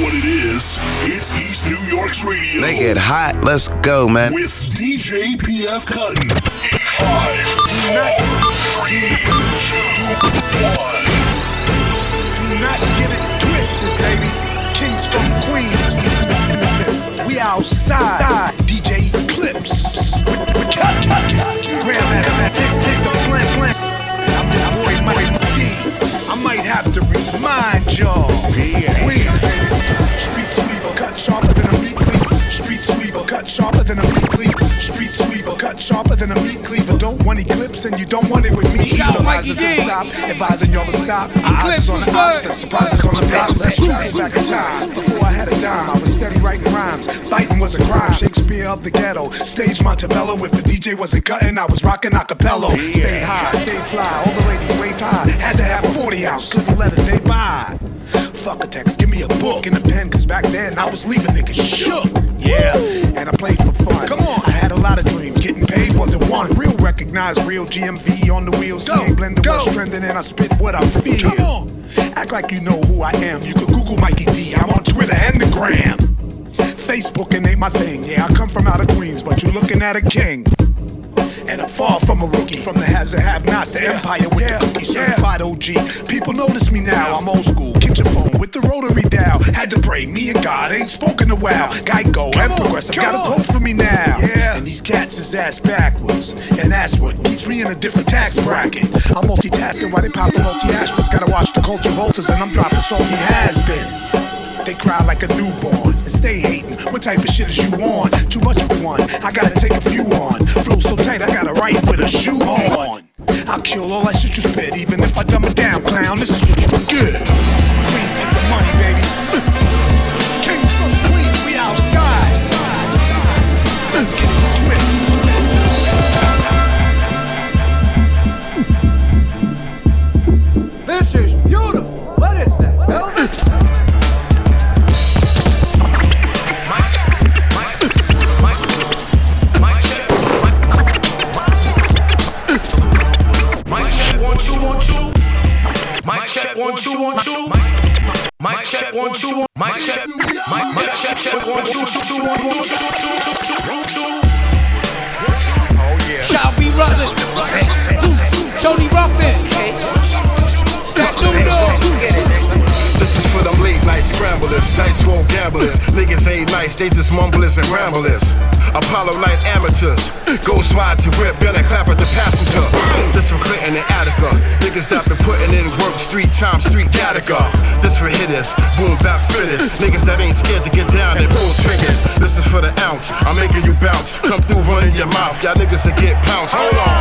know what it is. It's East New York's radio. Make it hot. Let's go, man. With DJ PF Cuttin. Five, four, three, two, one. Do not get it twisted, baby. Kings from Queens. We outside. DJ Eclipse. Grandmaster, pick the blend, blend. And I'm your boy, Mike D. I might have to remind y'all. Sharper than a meat cleaver. Street sweeper, cut sharper than a meat cleaver. Street sweeper, cut sharper than a meat cleaver. Don't want eclipse and you don't want it with me Shout either. Mikey to the top, advising y'all to stop. Eyes Eclipse on the opposite, surprises on the block. Let's travel back in time. Before I had a dime, I was steady writing rhymes. Biting was a crime. Shakespeare of the ghetto. Stage Montebello. If the DJ wasn't cutting, I was rocking acapello. Stayed high, stayed fly. All the ladies waved high. Had to have a 40 ounce. Couldn't let a day by. Fuck a text, give me a book and a pen, cause back then I was leaving niggas shook. Yeah, and I played for fun. Come on, I had a lot of dreams. Getting paid wasn't one. Real recognized, real GMV on the wheels. Go, blender was trending and I spit what I feel. Come on, act like you know who I am. You could Google Mikey D. I'm on Twitter and the gram. Facebook and ain't my thing. Yeah, I come from out of Queens, but you're looking at a king. And I'm far from a rookie. From the haves and have nots, the empire with the cookie certified OG. People notice me now, I'm old school. Kitchen phone with the rotary dial. Had to pray, me and God ain't spoken a while. Geico and Progressive got a quote for me now. Yeah. And these cats is ass backwards. And that's what keeps me in a different tax bracket. I'm multitasking while they popping multi ashwards. Gotta watch the culture volters and I'm dropping salty has-beens. They cry like a newborn and stay hating. What type of shit is you on? Too much for one. I gotta take a few on. Flow so tight, I gotta write with a shoe on. I'll kill all that shit you spit, even if I dumb it down, clown. This is what you good. Nice, mumblers and ramblers. Apollo night amateurs. Ghost ride to rip, gonna clap at the passenger. This for Clinton and Attica. Niggas that been putting in work, street time, street Gattaca. This for hitters, boom bap spitters. Niggas that ain't scared to get down and pull triggers. This is for the ounce, I'm making you bounce. Come through running your mouth, y'all niggas will get pounced. Hold on.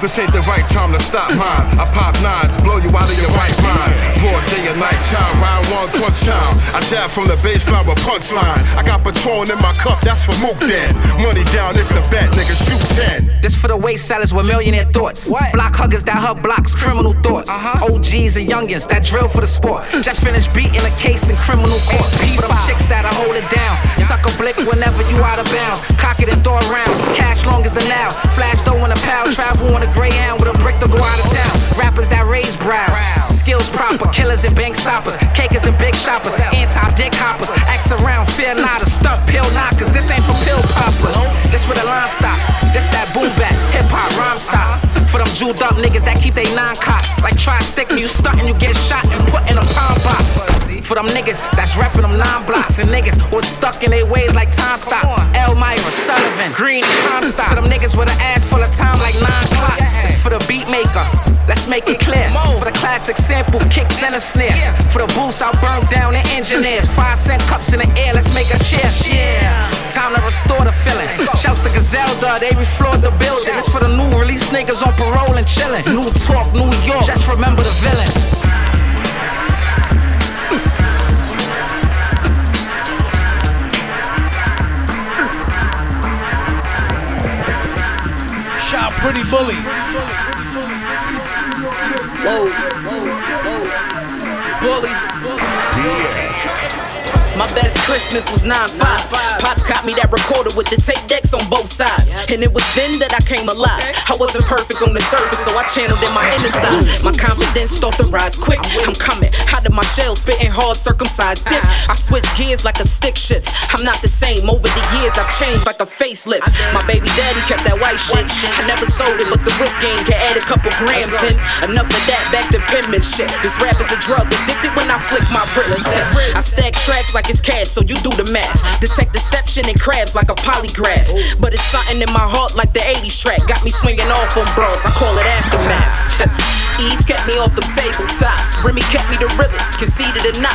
This ain't the right time to stop mine. I pop nines, blow you out of your right mind. Broad day and night time, round one punch time. I jab from the baseline with punchline. I got Patron in my cup, that's for Mook then. Money down, it's a bet, nigga, shoot 10. This for the waist sellers with millionaire thoughts. What? Block huggers that hug blocks, criminal thoughts. Uh-huh. OGs and youngins that drill for the sport. Just finished beating a case in criminal court. For them chicks that'll hold it down. Tuck a blick whenever you out of bounds. Cock it and throw around. Cash long as the now. Flash though in a pal. Travel on a greyhound with a brick to go out of town. Rappers that raise brow. Skills proper. Killers and bank stoppers. Cakers and big shoppers. Anti-dick hoppers. Axe around. Fear not a stunt pill knockers. This ain't for pill poppers. This where the line stop. This that boom back. Hip hop rhyme stop. For them jeweled up niggas that keep they nine cock. Like try stick you stunt and you get shot and put in a palm box. For them niggas that's reppin' them nine blocks. And niggas who was stuck in their ways like time stop. Elmira, Sullivan, Green, Comstock. To them niggas with an ass full of time like nine clocks. It's for the beat maker. Let's make it clear. For the classic sample kicks and a snare. For the booths I burned down the engineers. Five cent cups in the air, let's make a cheer. Yeah. Time to restore the feeling. Shouts to Gazelda, they refloored the building. It's for the new release niggas on parole and chillin'. New talk, New York. Just remember the villains. Shout Pretty Bulli. Whoa, whoa, whoa. It's bully. My best Christmas was 9-5. Pops caught me that recorder with the tape decks on both sides. And it was then that I came alive. I wasn't perfect on the surface, so I channeled in my inner side. My confidence started to rise quick. I'm coming out of my shell, spitting hard, circumcised dip. I switch gears like a stick shift. I'm not the same. Over the years, I've changed like a facelift. My baby daddy kept that white shit. I never sold it, but the risk game can add a couple grams in. Enough of that, back to penmanship. This rap is a drug, addicted when I flick my wrist. I stack tracks like it's cash, so you do the math. Detect deception in crabs like a polygraph. But it's something in my heart like the 80s track. Got me swinging off on bros, I call it aftermath. Eve kept me off the tabletops. Remy kept me the realest, conceded or not.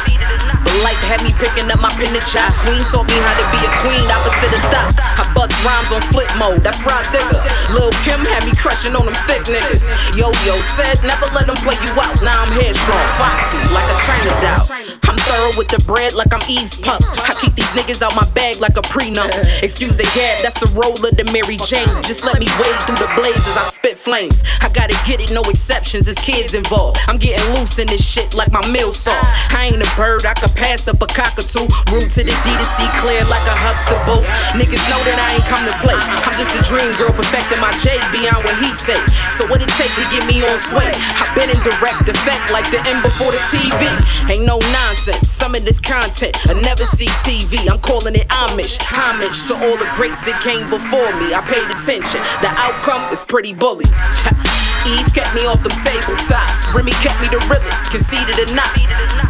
But life had me picking up my pen and. Queen taught me how to be a queen opposite of thought. I bust rhymes on flip mode, that's right digger. Lil Kim had me crushing on them thick niggas. Yo Yo said never let them play you out. Now I'm headstrong, foxy, like a China doll. I'm thorough with the bread like I'm Puff. I keep these niggas out my bag like a prenup. Excuse the gab, that's the roll of the Mary Jane. Just let me wade through the blazes, I spit flames. I gotta get it, no exceptions there's kids involved. I'm getting loose in this shit like my meal soft. I ain't a bird, I could pass up a cockatoo. Root to the D to C clear like a Huxtable. Niggas know that I ain't come to play. I'm just a dream girl perfecting my J beyond what he say. So what it take to get me on sway? I've been in direct effect like the end before the TV. Ain't no nonsense. Some of this content I never see TV. I'm calling it Amish. Homage to all the greats that came before me. I paid attention. The outcome is pretty bully. Eve kept me off them tabletops. Remy kept me the realest, conceded or not.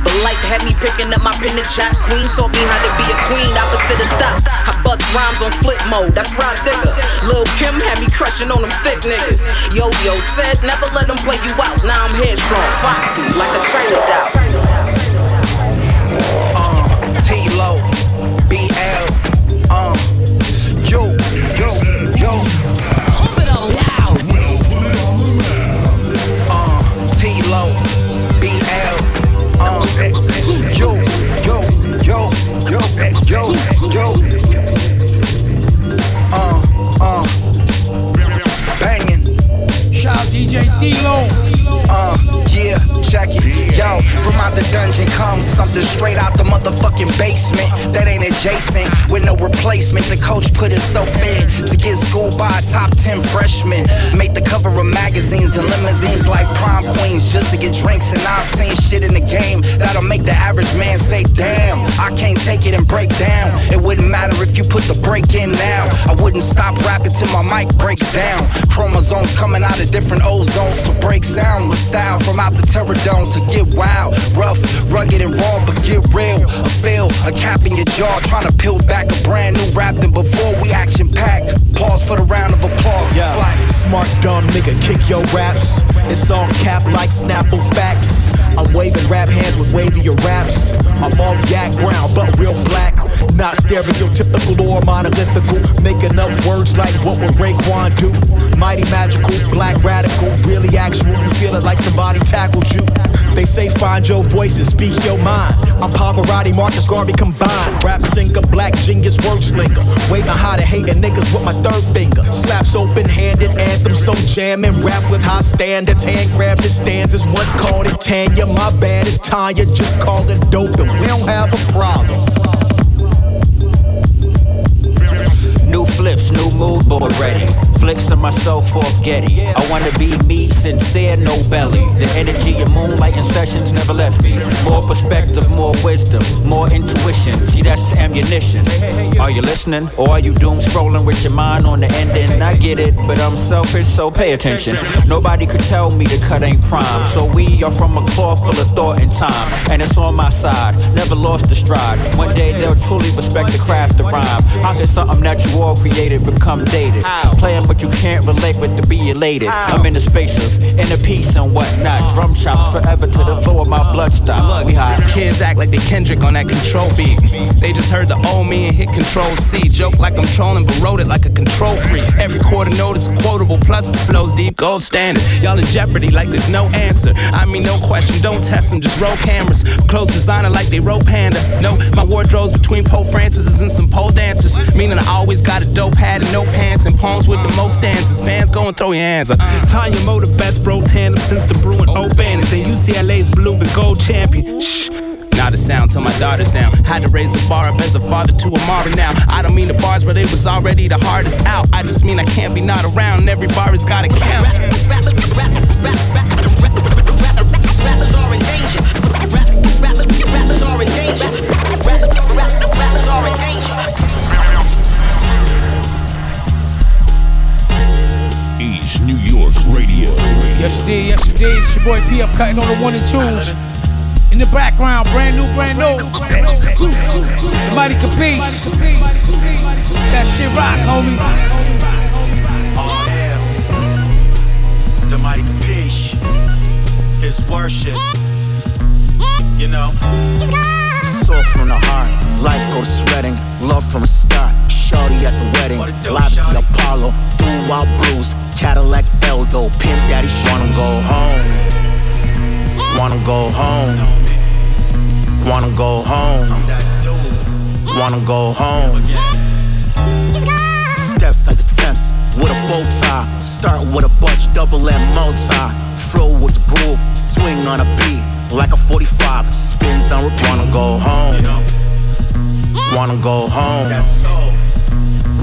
But life had me picking up my pen and chop. Queen taught me how to be a queen opposite of thought. I bust rhymes on flip mode, that's right digger. Lil Kim had me crushing on them thick niggas. Yo Yo said never let them play you out. Now I'm headstrong, foxy, like a trainer doll. Yo, yo. Uh, uh, banging. Shout DJ TLO. Yo, from out the dungeon comes something straight out the motherfucking basement that ain't adjacent with no replacement. The coach put himself in to get schooled by a top 10 freshman. Made the cover of magazines and limousines like prom queens just to get drinks. And I've seen shit in the game that'll make the average man say, Damn, I can't take it and break down. It wouldn't matter if you put the break in now. I wouldn't stop rapping till my mic breaks down. Chromosomes coming out of different ozones to break sound with style from out the terror dome to get wild, rough, rugged and raw, but get real. A feel, a cap in your jaw, trying to peel back a brand new rap than before we action pack, Pause for the round of applause. Yeah, smart dumb nigga, kick your raps. It's all cap like Snapple facts. I'm waving rap hands with wavier raps. I'm all yak brown, but real black. Not stereotypical or monolithical. Making up words like what would Raekwon do? Mighty magical, black radical, really actual. You feel it like somebody tackled you. They say find your voice and speak your mind. I'm Pavarotti, Marcus Garvey combined. Rap singer, black genius, word slinger. Waving how to hating niggas with my third finger. Slaps open handed, anthem so jamming. Rap with high standards, hand grabbed stanzas. Once called it Tanya, my bad is Tanya. Just call it dope and we don't have a problem. Flips, new mood board ready. Flicks of myself off Getty. I wanna be me, sincere, no belly. The energy of moonlight and sessions never left me. More perspective, more wisdom, more intuition. See, that's ammunition. Are you listening? Or are you doom scrolling with your mind on the ending? I get it, but I'm selfish, so pay attention. Nobody could tell me the cut ain't prime. So we are from a cloth full of thought and time. And it's on my side, never lost the stride. One day they'll truly respect the craft of rhyme. How can something that you all created become dated? Playing but you can't relate with to be elated. I'm in the space of inner peace and whatnot. Uh-huh. Drum chops uh-huh. forever to the floor, my blood stops. We hot. Kids act like they Kendrick on that control beat. They just heard the old me and hit control C. Joke like I'm trolling, but wrote it like a control freak. Every quarter note is quotable, plus the flows deep, gold standard. Y'all in jeopardy like there's no answer. I mean, no question, don't test them, just roll cameras. Clothes designer like they wrote Panda. No, my wardrobe's between Poe Francis and some pole dancers. Meaning I always got a dope hat and no pants and poems with the most stanzas. Fans go and throw your hands up. Tanya Mo, the best bro tandem since the Bruin Open. And UCLA's blue and gold champion. Shh. not a sound till my daughter's down. Had to raise the bar up as a father to a martyr now. I don't mean the bars, but it was already the hardest out. I just mean I can't be not around. Every bar has gotta count. Radio. Yes, did. Yes, did. It's your boy PF Cuttin on the one and twos. In the background, brand new, brand new. The Mighty Capeech. That shit rock, homie. Oh, all hail. The mighty Capeech. His worship. You know. Soul from the heart, like go sweating, love from a start. Shorty at the wedding, live at the Apollo, do wild blues, Cadillac Eldo, pimp daddy, wanna go home, wanna go home, wanna go home, wanna go home. Steps like attempts with a bow tie, start with a bunch, double M multi, flow with the groove, swing on a beat like a 45, spins on repeat. Wanna go home, wanna go home,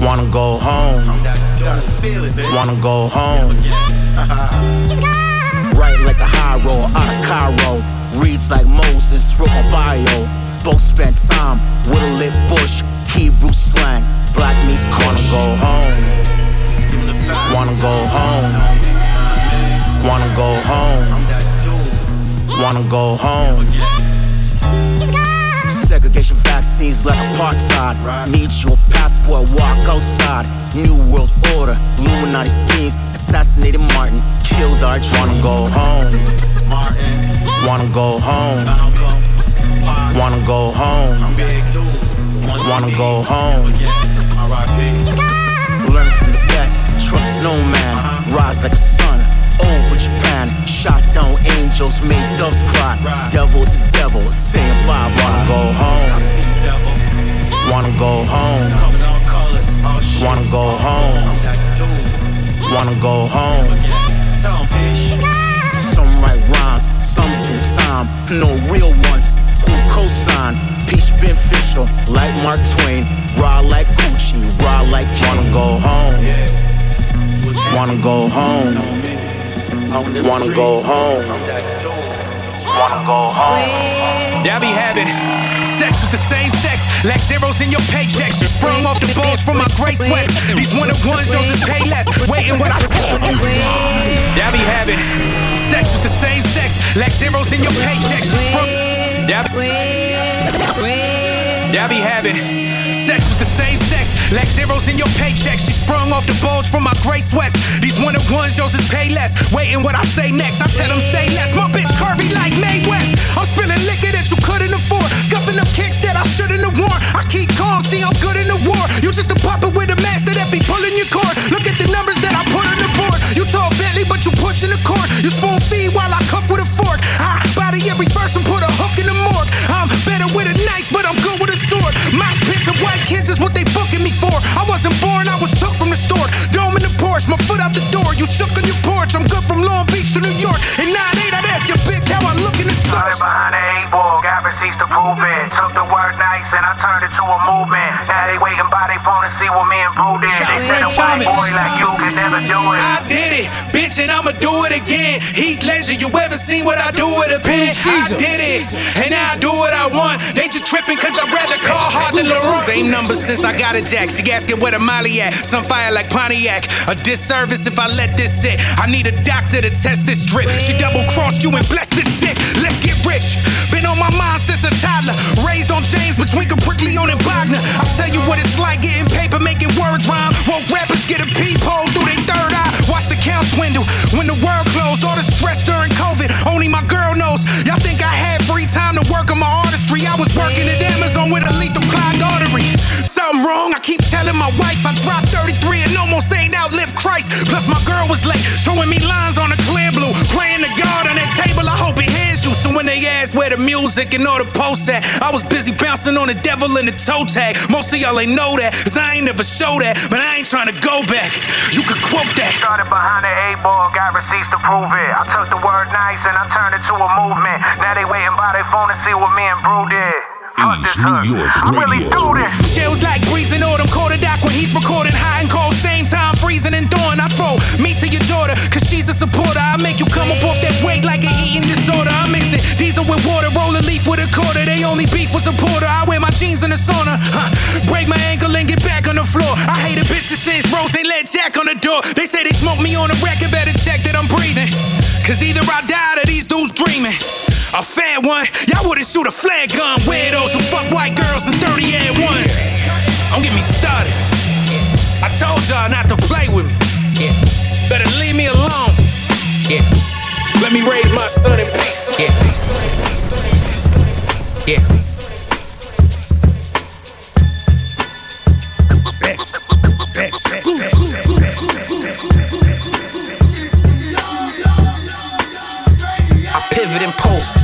wanna go home, wanna go home. Right like a high roll out of Cairo, reads like Moses, wrote my bio. Both spent time with a lit bush, Hebrew slang, black meets corner. Go home, wanna go home, wanna go home wanna go home. Segregation vaccines like apartheid. Need your passport, walk outside. New world order, Illuminati schemes. Assassinated Martin, killed our dreams. Wanna go home. Wanna go home. Wanna go home. Wanna go home. Learn from the best, trust no man. Rise like a sun over. Shot down angels, made doves cry. Devil's a devil, saying bye. Wanna go home. Wanna go home. Wanna go home. Wanna go home. Some write rhymes, some do time. No real ones who co-sign. Peach beneficial, like Mark Twain. Raw like Gucci, raw like. Wanna go home. Wanna go home. Wanna go home. Wanna go home. Y'all be having sex with the same sex, like zeros in your paycheck. Sprung off the bones from my grace west. These one of ones, yours is pay less. Waiting what I. Y'all be having sex with the same sex, like zeros in your paycheck. Sprung. Y'all Y'all be having sex with the same sex, like zeros in your paycheck. She sprung off the bulge from my grace west. These one of ones, yours is pay less. Waiting what I say next, I tell them say less. My bitch curvy like May West. I'm spilling liquor that you couldn't afford. Scuffing up kicks that I shouldn't have worn. I keep calm, see I'm good in the war. You just a puppet with a master that be pulling your cord. Look at the numbers that I put on the board. You talk Bentley, but you pushing the cord. You spoon feed while I cook with a fork. I 24. I wasn't born, I was took from the store. Dome in the porch, my foot out the door. You shook on your porch. I'm good from Long Beach to New York. In 9 8, I'd ask your bitch how I look in the source. behind the eight ball, got receipts to prove it. Took the word nice and I turned it to a movement. Now they waiting by their phone to see what me and Boo did. They said a white boy like you can never do it. I did it, bitch, and I'ma do it again. Heat you ever seen what I do with a pen? I did it, and now I do what I want. They just tripping cause I'd rather call hard than Laurent. Same number since I got a jack. She asking where the Molly at. Some fire like Pontiac. A disservice if I let this sit. I need a doctor to test this drip. She double crossed you and blessed this dick. Let's get rich. Been on my mind since a toddler. Raised on James between Capricorn and Wagner. I'll tell you what it's like getting paper, making words rhyme. Woke rappers get a peephole through their third eye. Watch the count swindle. When the world I dropped 33 and almost ain't outlived Christ. Plus my girl was late, showing me lines on a clear blue. Playing the guard on that table, I hope it hears you. So when they ask where the music and all the posts at. I was busy bouncing on the devil in the toe tag. Most of y'all ain't know that, cause I ain't never show that. But I ain't trying to go back. You could quote that. Started behind the A ball, got receipts to prove it. I took the word nice and I turned it to a movement. Now they waiting by their phone to see what me and Brew did. East New York Radio. Shells like breezing autumn, quarter dock when he's recording hot and cold, same time freezing and dawn. I throw me to your daughter, cause she's a supporter. I make you come up off that weight like an eating disorder. I mix it diesel with water, roll a leaf with a quarter. They only beef with a porter. I wear my jeans in the sauna, huh. break my ankle and get back on the floor. I hate a bitch that since Rose ain't let Jack on the door. They say they smoke me on the record, better check that I'm breathing. Cause either I died A fair one, y'all wouldn't shoot a flag gun. Weirdos who fuck white girls and 30 and ones. Don't get me started. I told y'all not to play with me. Yeah. Better leave me alone. Yeah. Let me raise my son in peace. Yeah. Yeah.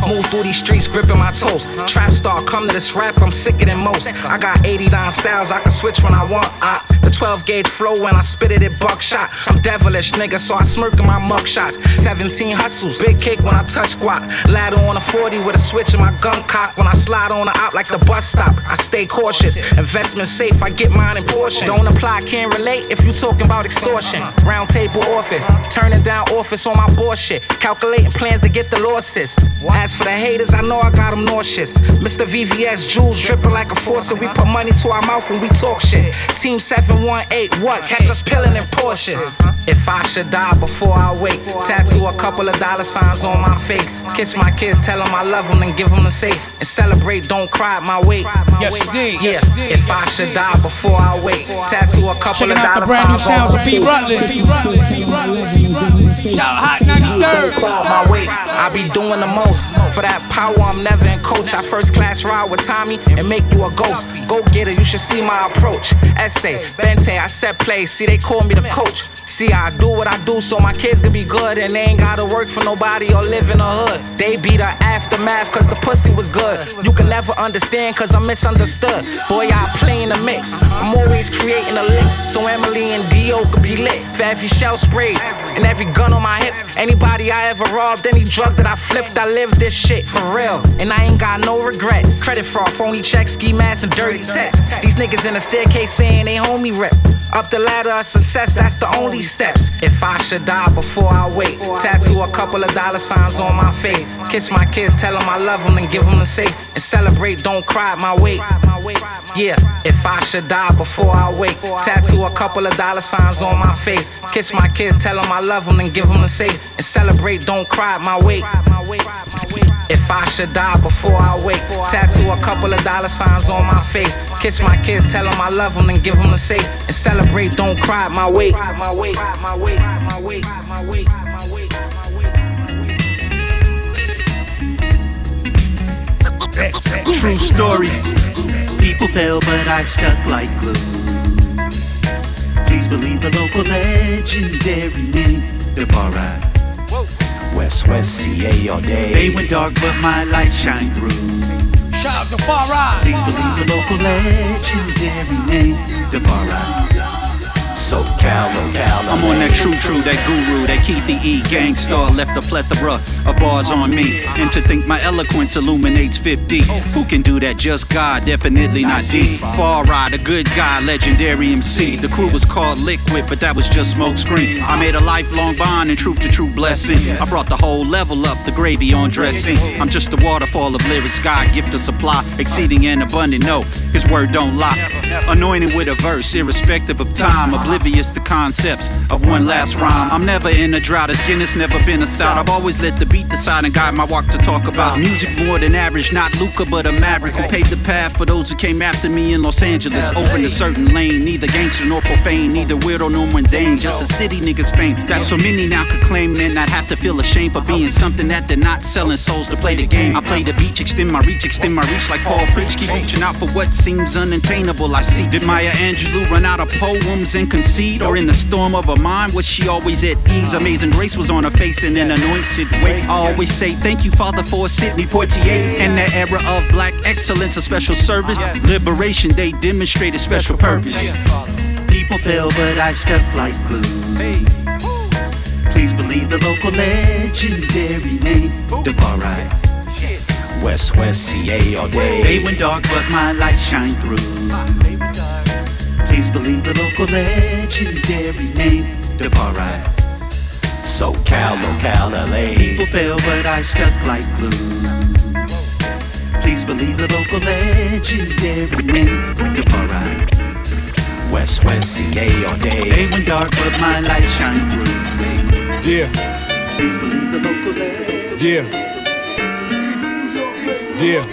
Move through these streets, gripping my toes. Trap star, come to this rap, I'm sicker than most. I got 89 styles, I can switch when I want. I, the 12 gauge flow when I spit it at buckshot. I'm devilish, nigga, so I smirk in my mug shots. 17 hustles, big kick when I touch squat. Ladder on a 40 with a switch in my gun cock. When I slide on the out like the bus stop, I stay cautious. Investment safe, I get mine in portion. Don't apply, can't relate if you talking about extortion. Round table office, turning down office on my bullshit. Calculating plans to get the losses. As for the haters, I know I got them nauseous. Mr. VVS, jewels dripping like a faucet. We put money to our mouth when we talk shit. Team 718, what? Catch us pillin' in Porsches. If I should die before I wake, tattoo a couple of dollar signs on my face. Kiss my kids, tell them I love them and give them the safe. And celebrate, don't cry at my weight. Yes, indeed. Yeah, if I should die before I wake, tattoo a couple Checking of out dollar the brand new signs on sounds my of Pete face. Shout Hot 93rd. My weight, I be doing the most. For that power, I'm never in coach. I first class ride with Tommy and make you a ghost. Go get it, you should see my approach. Essay, Bente, I set plays. See, they call me the coach. See, I do what I do so my kids can be good and they ain't gotta work for nobody or live in a hood. They be the aftermath cause the pussy was good. You can never understand cause I'm misunderstood. Boy, I play in the mix. I'm always creating a lick so Emily and Dio could be lit. Every shell sprayed and every gun on my hip. Anybody I ever robbed, any drug that I flipped, I lived this shit for real. And I ain't got no regrets. Credit fraud, phony checks, ski masks, and dirty texts. These niggas in the staircase saying they homie rep. Up the ladder of success, that's the only steps. If I should die before I wait, tattoo a couple of dollar signs on my face. Kiss my kids, tell them I love them and give them the safe. And celebrate, don't cry at my weight. Yeah, if I should die before I wake, tattoo a couple of dollar signs on my face. Kiss my kids, tell them I love them and give them the safe. And celebrate, don't cry my weight. If I should die before I wake, tattoo a couple of dollar signs on my face. Kiss my kids, tell them I love them and give them the safe. And celebrate, don't cry my weight, my weight. True story. People fell, but I stuck like glue. Please believe the local legendary name, right. West West CA all day. They went dark, but my light shine through. Shout out to Far. Please believe the local legendary name, the far right. SoCal. I'm on that true, true, that guru, that Keithy E Gang Starr. Left a plethora of bars on me. And to think my eloquence illuminates 50. Who can do that? Just God, definitely not Defari, a good guy, legendary MC. The crew was called Likwit, but that was just smoke screen. I made a lifelong bond and truth to true blessing. I brought the whole level up, the gravy on dressing. I'm just a waterfall of lyrics, God gift to supply, exceeding and abundant. No, His word don't lie. Anointed with a verse, irrespective of time, oblivious to concepts of one last rhyme. I'm never in a drought, as Guinness never been a stout. I've always let the beat decide and guide my walk to talk about music more than average. Not Luca, but a maverick who paved the path for those who came after me in Los Angeles. Open a certain lane, neither gangster nor profane, neither weirdo nor mundane. Just a city niggas fame that so many now could claim and not have to feel ashamed for being something that they're not selling souls to play the game. I play the beach, extend my reach, extend my reach like Paul Preach. Keep reaching out for what seems unattainable. I see. Did Maya Angelou run out of poems and concede, or in the storm of her mind, was she always at ease? Amazing grace was on her face in an anointed way. I always say thank you, Father, for Sidney Poitier. And that era of black excellence, a special service. Liberation Day demonstrated special purpose. People fell, but I stuck like glue. Please believe the local legendary name, Defari's. West West CA all day. They went dark, but my light shine through. Please believe the local legendary name, Defari's. SoCal, local LA. People fell, but I stuck like glue. Please believe the local legendary name, Defari's. West West CA all day. They went dark, but my light shine through. Yeah. Please believe the local legendary. Yeah. Yeah.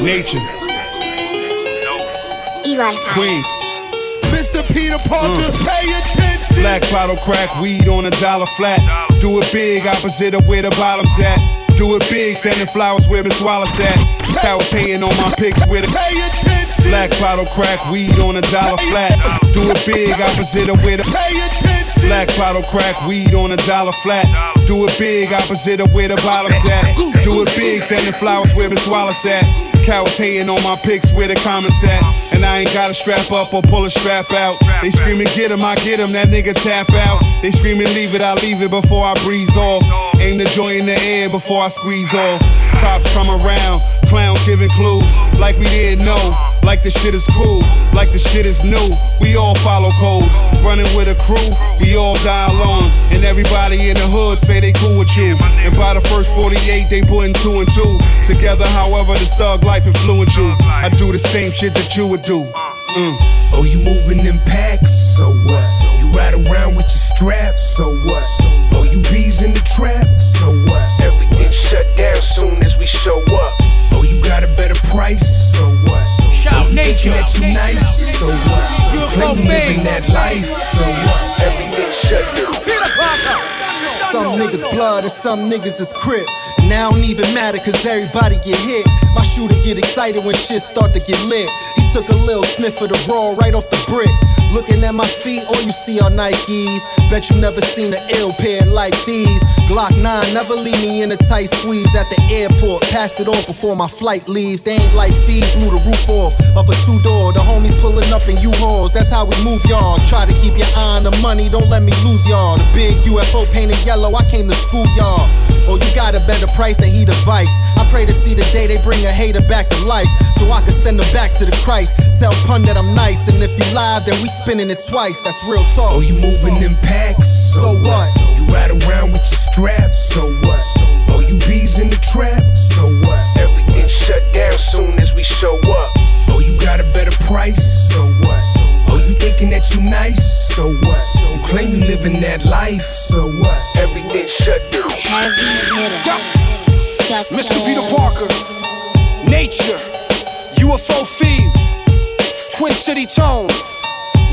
Nature. Eli Queens. Mr. Peter Parker, mm. pay attention. Black bottle crack weed on a dollar flat. Do it big, opposite of where the bottom's at. Do it big, sending flowers where Miss Wallace at. Cowards hating on my pics with it. Pay attention. Black bottle crack weed on a dollar flat. Do it big, opposite of where the Pay attention. Black bottle crack weed on a dollar flat. Do it big, opposite of where the bottom's at. Do it big, sending flowers where Miss Wallace at. Cowards hating on my pics where the comments at. And I ain't gotta strap up or pull a strap out. They screaming, get him, I get him, that nigga tap out. They screaming, leave it, I leave it before I breeze off. Aim the joint in the air before I squeeze off. Cops come around, clowns giving clues. Like we didn't know, like the shit is cool, like the shit is new. We all follow codes, running with a crew, we all die alone. And everybody in the hood say they cool with you. And by the first 48, they putting two and two together. However, this thug life influence you. I do the same shit that you would do. Mm. Oh, you moving in packs? So what? You ride around with your straps? So what? Oh, you bees in some niggas is crip. Now don't even matter cause everybody get hit. My shooter get excited when shit start to get lit. He took a little sniff of the raw right off the brick. Looking at my feet, all you see are Nikes. Bet you never seen an ill pair like these. Glock 9 never leave me in a tight squeeze at the airport. Passed it off before my flight leaves. They ain't like feed, blew the roof off of a two door. The homies pulling up in U-Hauls. That's how we move y'all. Try to keep your eye on the money, don't let me lose y'all. The big UFO painted yellow, I came to school y'all. Oh, you got a better price than he device. I pray to see the day they bring a hater back to life. So I can send them back to the Christ. Tell pun that I'm nice. And if you live, then we spinning it twice. That's real talk. Oh, you moving in packs? So what? You ride around with your straps? So what? Oh, you bees in the trap? So what? Everything shut down soon as we show up. Oh, you got a better price? So what? You thinking that you nice? So what? You claim you living that life? So what? Everything shut down. Mr. Peter Parker, Nature, UFO Fev, Twin City Tone.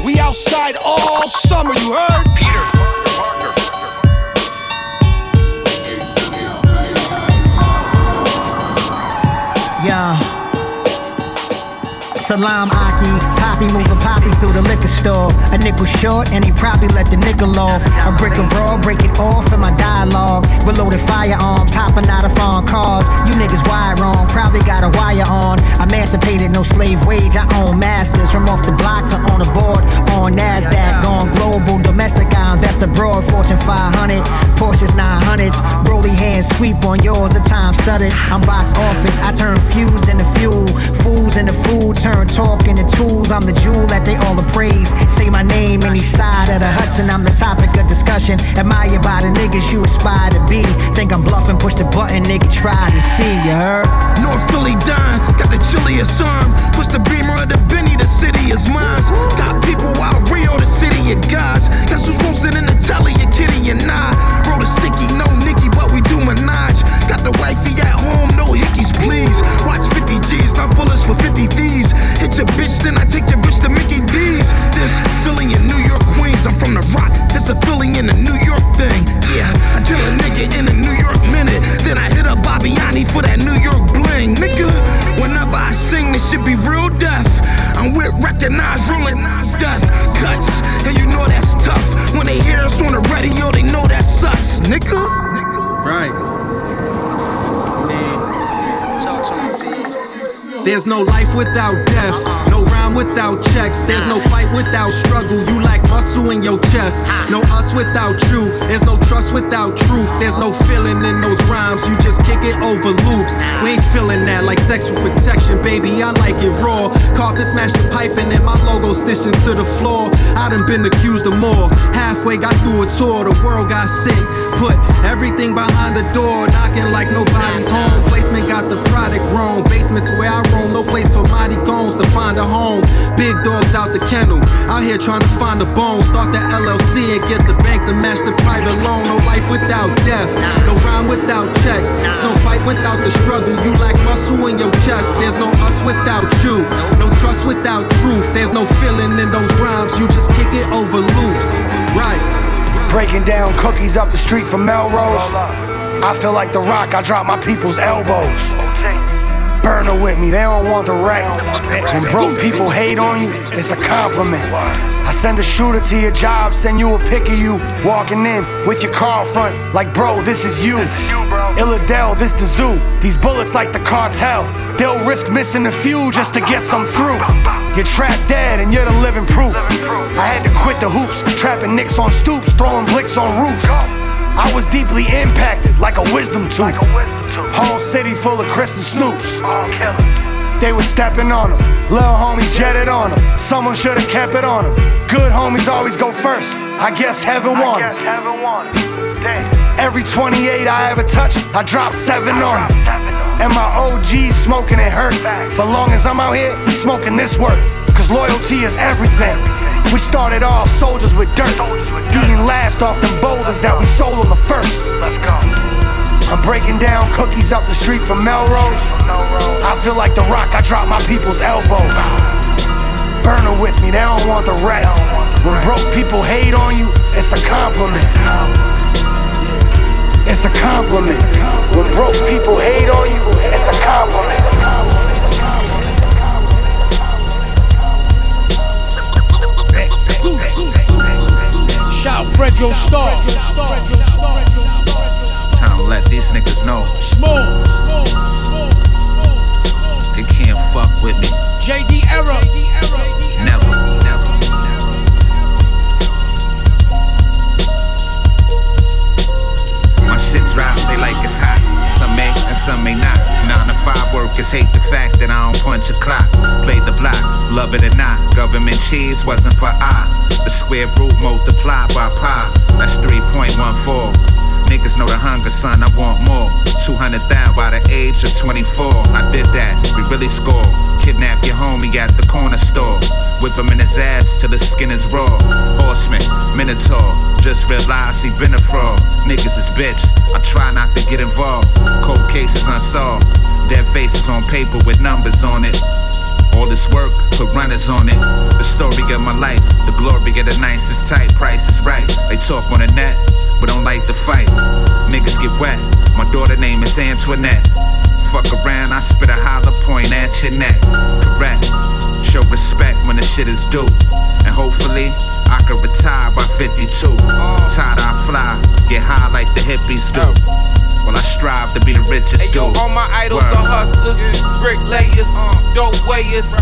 We outside all summer, you heard? Peter Parker. Yeah. Salam Aki, Poppy moving Poppy through the liquor store. A nickel short, and he probably let the nickel off. A brick of raw, break it off in my dialogue. With loaded firearms, hopping out of foreign cars. You niggas wired wrong, probably got a wire on. Emancipated, no slave wage, I own masters. From off the block to on the board, on NASDAQ. Gone global, domestic, I invest abroad. Fortune 500, Porsches 900s. Broly hands sweep on yours, the time studded. I'm box office, I turn fuse into fuel. Fools into food, turn talk into tools. I'm the jewel that they all appraise. Say my name any side of the Hudson, I'm the topic of discussion. Admired by the niggas you aspire to be. Think I'm bluffing, push the button, nigga, try to see, you heard? North Philly dime, got the chilliest arm. Push the beamer of the Benny, the city is mine. Got people out Rio, the city of guys. Guess who's posted in the telly, kitty and I. Wrote a sticky, no Nicky, but we do Minaj. Got the wifey at home, no hickeys, please. Watch 50 G's, not bullets for 50 thieves. Hit your bitch, then I take your bitch to Mickey D's. This Philly in New York, Queens, I'm from the rock. It's a Philly in a New York thing. Yeah, I kill a nigga in a New York minute. Then I hit up Bobbiani for that New York bling. Nigga, whenever I sing, this should be real death. I'm with recognized, rolling death. When they hear us on the radio, they know that's us, nigga. Right. There's no life without death, no rhyme without checks. There's no fight without struggle. You lack muscle in your chest. No us without you. There's no trust without truth. There's no feeling in those rhymes. You just kick it over loops. We ain't feeling that like sexual protection, baby. I like it raw. Carpet smash the piping and my logo stitched into the floor. I done been accused of more. Halfway got through a tour, the world got sick. Put everything behind the door, knocking like nobody's home. Placement got the product grown. Basements where I roam, no place for mighty goons to find a home. Big dogs out the kennel, out here trying to find a bone. Start the LLC and get the bank to match the private loan. No life without death, no rhyme without checks. There's no fight without the struggle. You lack muscle in your chest. There's no us without you, no trust without truth. There's no Breaking down cookies up the street from Melrose. I feel like the rock, I drop my people's elbows. Burner with me, they don't want the wreck. When broke people hate on you, it's a compliment. I send a shooter to your job, send you a pic of you walking in with your car front, like bro, this is you. Illadel, this the zoo. These bullets like the cartel. They'll risk missing a few just to get some through. You're trapped dead and you're the living proof. I had to quit the hoops, trapping nicks on stoops, throwing blicks on roofs. I was deeply impacted like a wisdom tooth. Whole city full of Chris and Snoops. They was stepping on them. Little homies jetted on them. Someone should've kept it on them. Good homies always go first. I guess heaven won 'em. Every 28 I ever touch, I drop seven on them. And my OG's smoking it hurt. But long as I'm out here, smoking this work. Cause loyalty is everything. We started off soldiers with dirt. Eating last off them boulders that we sold on the first. I'm breaking down cookies up the street from Melrose. I feel like the rock, I drop my people's elbows. Burner with me, they don't want the wreck. When broke people hate on you, it's a compliment. It's a compliment. When broke people hate on you, it's a compliment. Shout Fredro Starr. Time to let these niggas know Smoovth. they can't fuck with me. JD Era. Never, never. Shit drop, they like it's hot. Some may and some may not. Nine to five workers hate the fact that I don't punch a clock. Play the block, love it or not. Government cheese wasn't for I. The square root multiplied by pi. That's 3.14. Niggas know the hunger, son, I want more. 200,000 by the age of 24. I did that, we really score. Kidnap your homie at the corner store. Whip him in his ass till his skin is raw. Horseman, Minotaur, just realized he been a fraud. Niggas is bitch, I try not to get involved. Cold cases unsolved. Dead faces on paper with numbers on it. All this work, put runners on it. The story of my life, the glory of the nicest type, price is right. They talk on the net, but don't like to fight. Niggas get wet. My daughter name is Antoinette. Fuck around, I spit a hollow point at your neck. Correct. Show respect when the shit is due. And hopefully, I can retire by 52. Tired I fly, get high like the hippies do. Well, I strive to be the richest Hey, yo, dude. all my idols Word. are hustlers, bricklayers, dope weighers.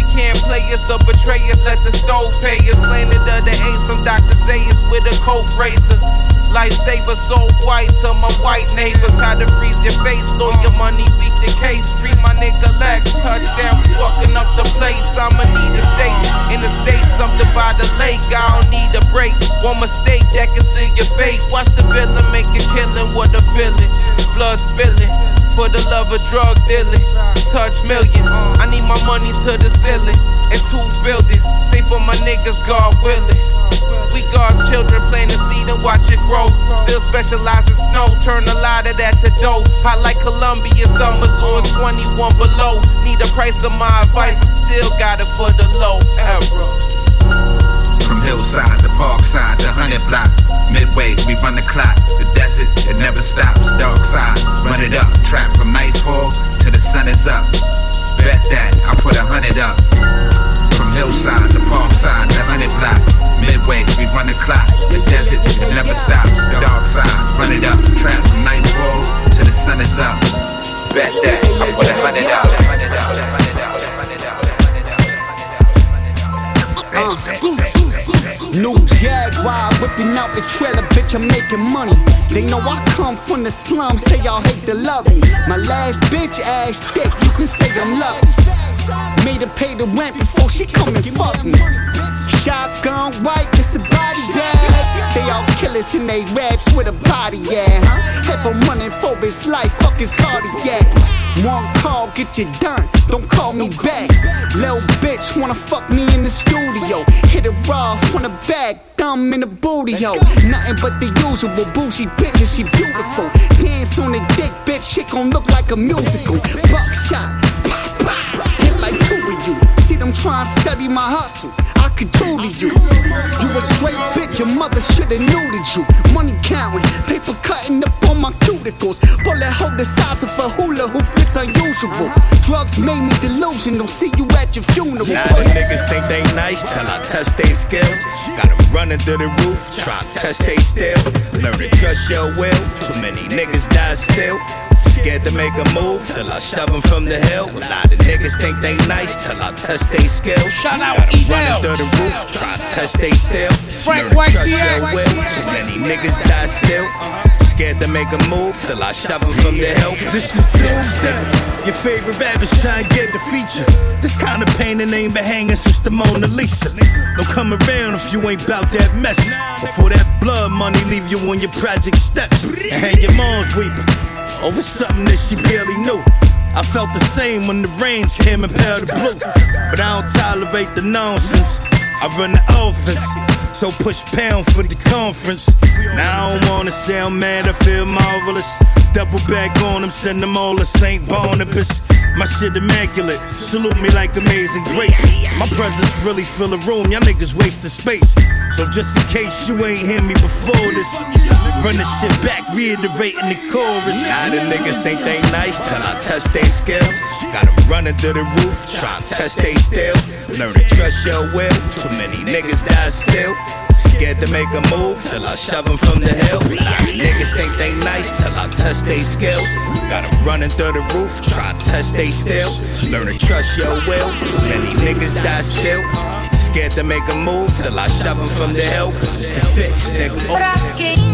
You can't play us or betray us, let the stove pay us. Landed the eight, some Dr. Zayas with a coke razor. Lifesaver, so white to my white neighbors. How to freeze your face, lawyer money, beat the case. Free my nigga Lex, touchdown, fucking up the place. I'ma need a state, in the state, something by the lake. I don't need a break. One mistake that can seal your fate. Watch the villain make a killing, what a feeling. Blood spilling. For the love of drug dealing, touch millions. I need my money to the ceiling. And two buildings, say for my niggas, God willing. We God's children, plant the seed and watch it grow. Still specialize in snow, turn a lot of that to dough. Hot like Columbia, summers or 21 below. Need the price of my advice, I still got it for the low era. From hillside to parkside, the hundred block. Midway, we run the clock. The desert, it never stops. Dark side, run it up. Trap from nightfall till the sun is up. Bet that I put a hundred up. From Hillside, the park side, the hundred block. Midway, we run the clock. The desert, never stops. Dark side, run it up. Trap from nightfall till the sun is up. Bet that, I put a hundred out. New Jaguar whipping out the trailer, bitch, I'm making money. They know I come from the slums, they all hate to love me. My last bitch ass thick, you can say I'm lucky. Made her pay the rent before she come and fuck me. Shotgun white, it's a body bag. They all killers in they raps with a body, yeah. Huh? If I'm running for his life, fuck his cardiac. One call, get you done, don't call me back. Little bitch wanna fuck me in the studio. Hit it raw from the back, thumb in the booty, yo. Nothing but the usual bougie bitches, she beautiful. Dance on the dick, bitch, shit gon' look like a musical. Buckshot, trying to study my hustle. I could do to you. You a straight bitch, your mother shoulda neutered you. Money counting, paper cutting up on my cuticles. Bullet hole the size of a hula hoop, it's unusual. Drugs made me delusional. See you at your funeral. Now the niggas think they nice till I test they skills. Got 'em running through the roof, try to test they still. Learn to trust your will. Too many niggas die still. Scared to make a move till I shove shove 'em from the hill. A lot of niggas think they nice till I test they skills. Shout out Got running through the roof, try to test they still. Frank to White trust your will. Too many niggas die still. Uh-huh. Scared to make a move till I shove shove 'em from the hill. This is Doomsday. Your favorite rappers try and get the feature. This kind of painting ain't been hanging since the Mona Lisa. Don't come around if you ain't bout that mess. Before that blood money leave you on your project steps. And hang your mom's weeping over something that she barely knew. I felt the same when the rains came and pale the blue. But I don't tolerate the nonsense. I run the offense. So push pound for the conference. Now I don't wanna sound mad, I feel marvelous. Double back on them, send them all to St. Barnabas. My shit immaculate, salute me like amazing grace. My presence really fill the room, y'all niggas wasting space. So just in case you ain't hear me before this, run the shit back, reiterating the chorus. Now the niggas think they nice till I test they skills. Got 'em running through the roof, trying to test they still. Learn to trust your will. Too many niggas die still. Scared to make a move till I shove 'em from the hill. A lot of niggas think they nice till I test they skills. Got 'em running through the roof, try to test they still. Learn to trust your will. Too many niggas die still. Scared to make a move till I shove 'em from the hill. It's the fix, nigga.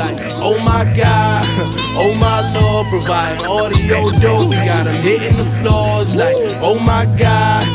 Like, oh my God, oh my Lord, providing audio dope. We got them hitting the floors like, oh my God,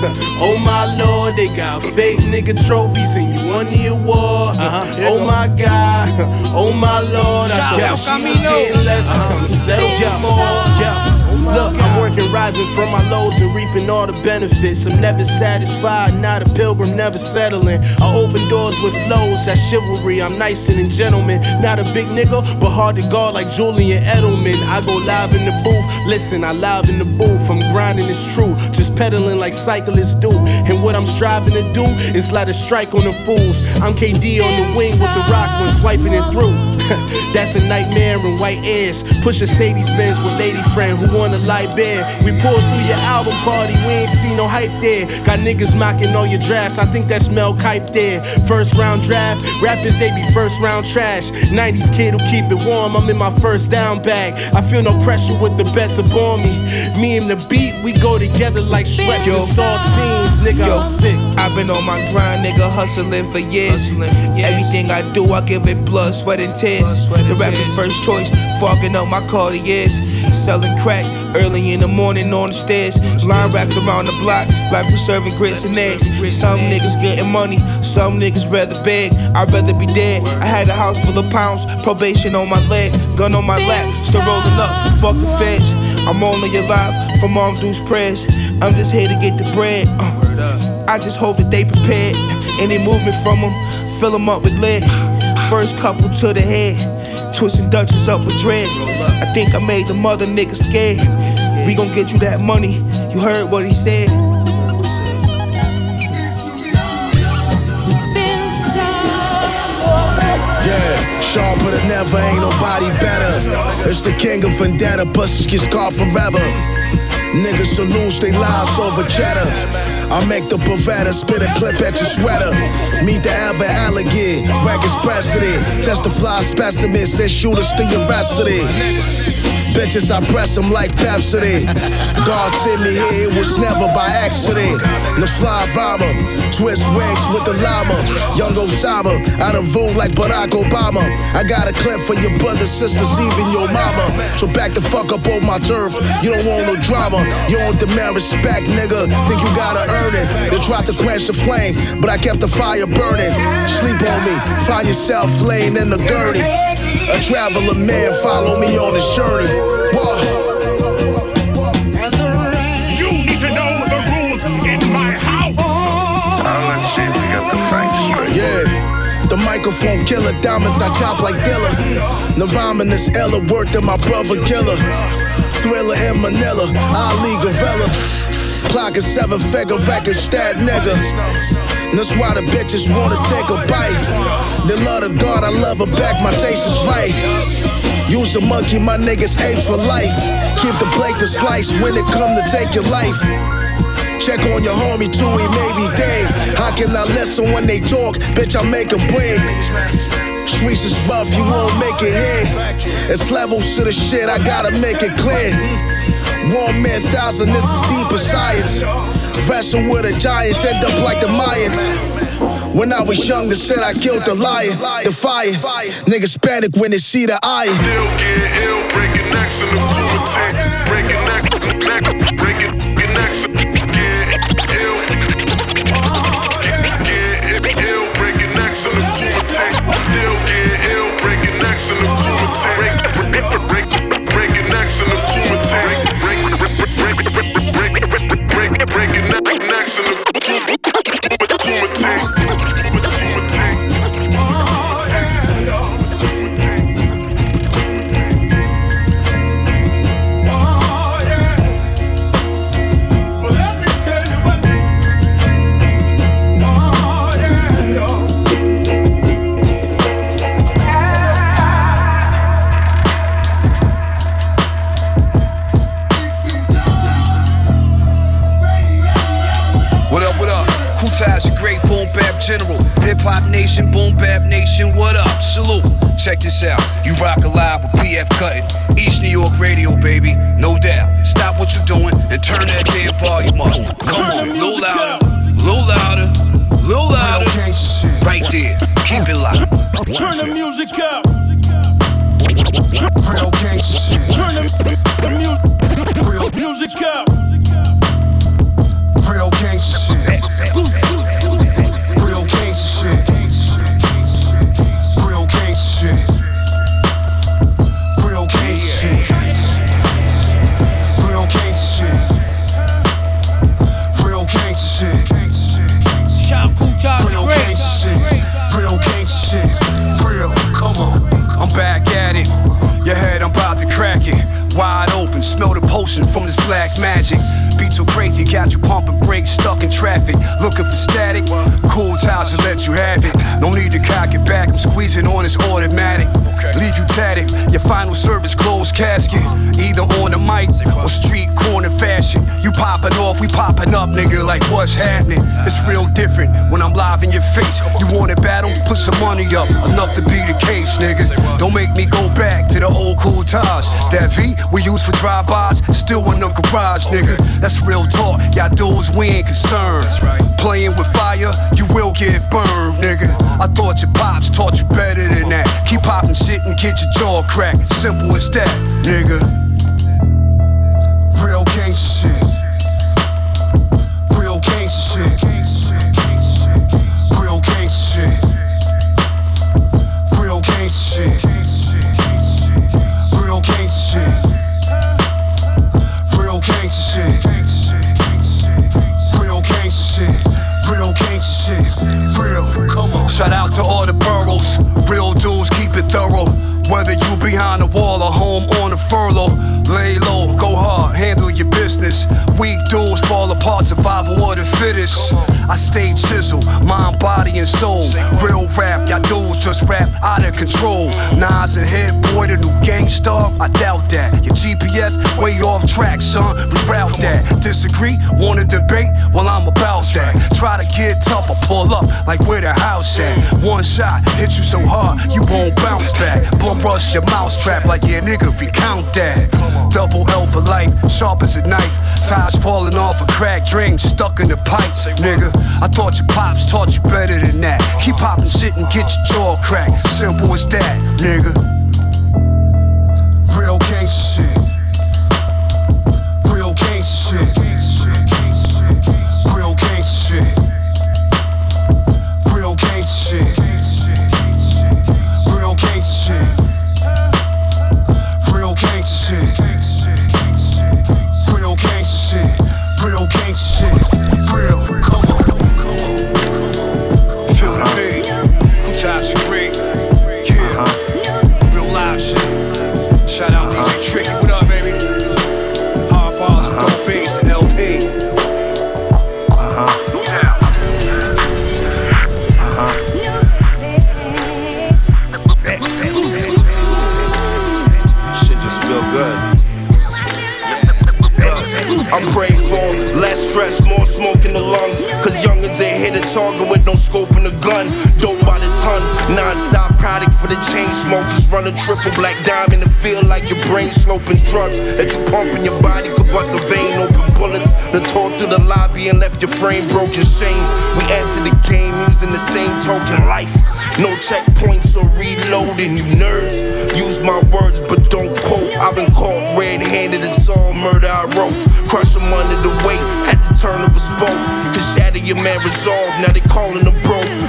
oh my Lord, they got fake nigga trophies and you won the award. Uh-huh. Oh my God, oh my Lord, I tell she Camino. getting less and come and settle for more. Yeah. Look, I'm working, rising from my lows and reaping all the benefits. I'm never satisfied, not a pilgrim, never settling. I open doors with flows, that's chivalry. I'm nice and a gentleman, not a big nigga, but hard to guard like Julian Edelman. I go live in the booth, listen, I live in the booth. I'm grinding, it's true, just pedaling like cyclists do. And what I'm striving to do is light a strike on the fools. I'm KD on the wing with the rock when swiping it through. That's a nightmare in white airs. Push a Sadie's Benz with lady friend who wanna lie bed. We pulled through your album party, we ain't see no hype there. Got niggas mocking all your drafts, I think that's Mel Kiper there. First round draft, rappers they be first round trash. 90s kid who keep it warm, I'm in my first down bag. I feel no pressure with the bets upon me. Me and the beat, we go together like sweats and saltines, nigga. Yo, I'm sick. I've been on my grind, nigga, hustling for years. Everything I do, I give it blood, sweat, and tears. The rapper's first choice, fogging up my Cartiers. Selling crack early in the morning on the stairs. Line wrapped around the block, like we serving grits and eggs. Some niggas getting money, some niggas rather beg. I'd rather be dead. I had a house full of pounds, probation on my leg, gun on my lap, still rolling up. Fuck the feds. I'm only alive from Mom Deuce prayers. I'm just here to get the bread. Uh, I just hope that they prepared. Any movement from them, fill them up with lead. First couple to the head, twisting Dutchess up with dread. I think I made the mother nigga scared. We gon' get you that money. You heard what he said. Yeah, sharper than ever, ain't nobody better. It's the king of vendetta, pussies get scarred forever. Niggas should lose their lives over cheddar. I make the Beretta spit a clip at your sweater. Meet the ever alligator, records precedent. Test the fly specimen, send shooters to your recipe. Bitches, I press them like Pepsi. God sent me here, it was never by accident. The fly rhymer, twist wigs with the llama. Young Osama, I done vote like Barack Obama. I got a clip for your brothers, sisters, even your mama. So back the fuck up on my turf. You don't want no drama. You don't demand respect, nigga. Think you gotta earn it. They tried to quench the flame, but I kept the fire burning. Sleep on me, find yourself laying in the gurney. A traveler man, follow me on this journey. Whoa. You need to know the rules in my house. Yeah. The microphone killer, diamonds I chop like Dilla. The rhyming is ella, work than my brother killer. Thrilla in Manila, Ali Gorilla. Clock is seven figure record, stat nigga. That's why the bitches wanna take a bite. They love the God, I love her back, my taste is right. Use a monkey, my niggas ape for life. Keep the plate to slice when it come to take your life. Check on your homie too, he may be dead. How can I listen when they talk? Bitch, I make them bread. Streets is rough, you won't make it here. It's levels to the shit, I gotta make it clear. One man thousand, this is deeper science. Wrestle with the giants, end up like the Mayans. When I was young, they said I killed the lion, the fire. Niggas panic when they see the iron. Still get ill, breaking necks in the. Breaking neck, neck, what you're doing and turn that damn volume up. Come on, little louder, little louder, little louder. Right there. Keep it loud. Turn the music up. Real shit. Turn the, the mu- from this black magic. Beat so crazy, got you pumping brakes, stuck in traffic. Looking for static, cool ties to let you have it. No need to cock it back, I'm squeezing on this automatic. Leave you tatted, your final service closed casket. Either on the mic or street corner fashion. You popping off, we popping up, nigga, like what's happening? It's real different when I'm live in your face. You want a battle? Put some money up, enough to be the case, nigga. Don't make me go back to the old cool ties. That V we use for drive-bys, still in the garage, nigga. That's real talk. Y'all dudes, we ain't concerned. Playing with fire, you will get burned, nigga. I thought your pops taught you better than that. Keep popping shit and get your jaw cracked. Simple as that, nigga. Real gangsta shit. Real gangsta shit. Shout out to all the Weak dudes fall apart. Survival of the fittest. I stay chiseled, mind, body, and soul. Real rap, y'all dudes just rap out of control. Nas and Hit Boy, the new Gang Starr, I doubt that. Your GPS way off track, son. Reroute that. Disagree? Wanna debate? Well, I'm about that. Try to get tough, I pull up like where the house at. One shot hit you so hard you won't bounce back. Bum rush your mouse trap like yeah, nigga, recount that. Double L for life, sharp as a knife. Ties falling off a crack dream stuck in the pipe, nigga. I thought your pops taught you better than that. Keep popping shit and get your jaw cracked. Simple as that, nigga. Real gangsta shit. Product for the chain smokers. Run a triple black diamond and feel like your brain sloping drugs that you pump in your body could bust a vein, open bullets. The tore through the lobby and left your frame broken. Shame. We enter the game using the same token life. No checkpoints or reloading, you nerds. Use my words, but don't quote. I've been caught red-handed, it's all murder I wrote. Crush them under the weight at the turn of a spoke. To shatter your man resolve, now they calling them bro.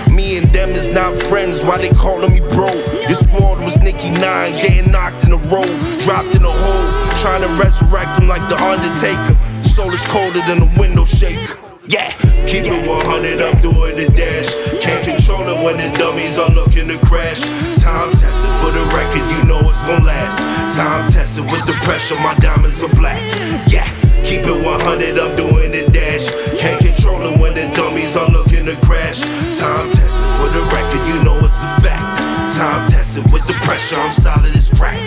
Is not friends, why they calling me bro? Your squad was Nicky Nine, getting knocked in the road, dropped in a hole, trying to resurrect them like the Undertaker. Soul is colder than a window shaker. Yeah, keep it 100, I'm doing the dash. Can't control it when the dummies are looking to crash. Time tested for the record, you know it's gon' last. Time tested with the pressure, my diamonds are black. Yeah, keep it 100, I'm doing the dash. Can't control it when the dummies are looking to crash. Time tested for the record, you know it's a fact. Time tested with the pressure, I'm solid as crack.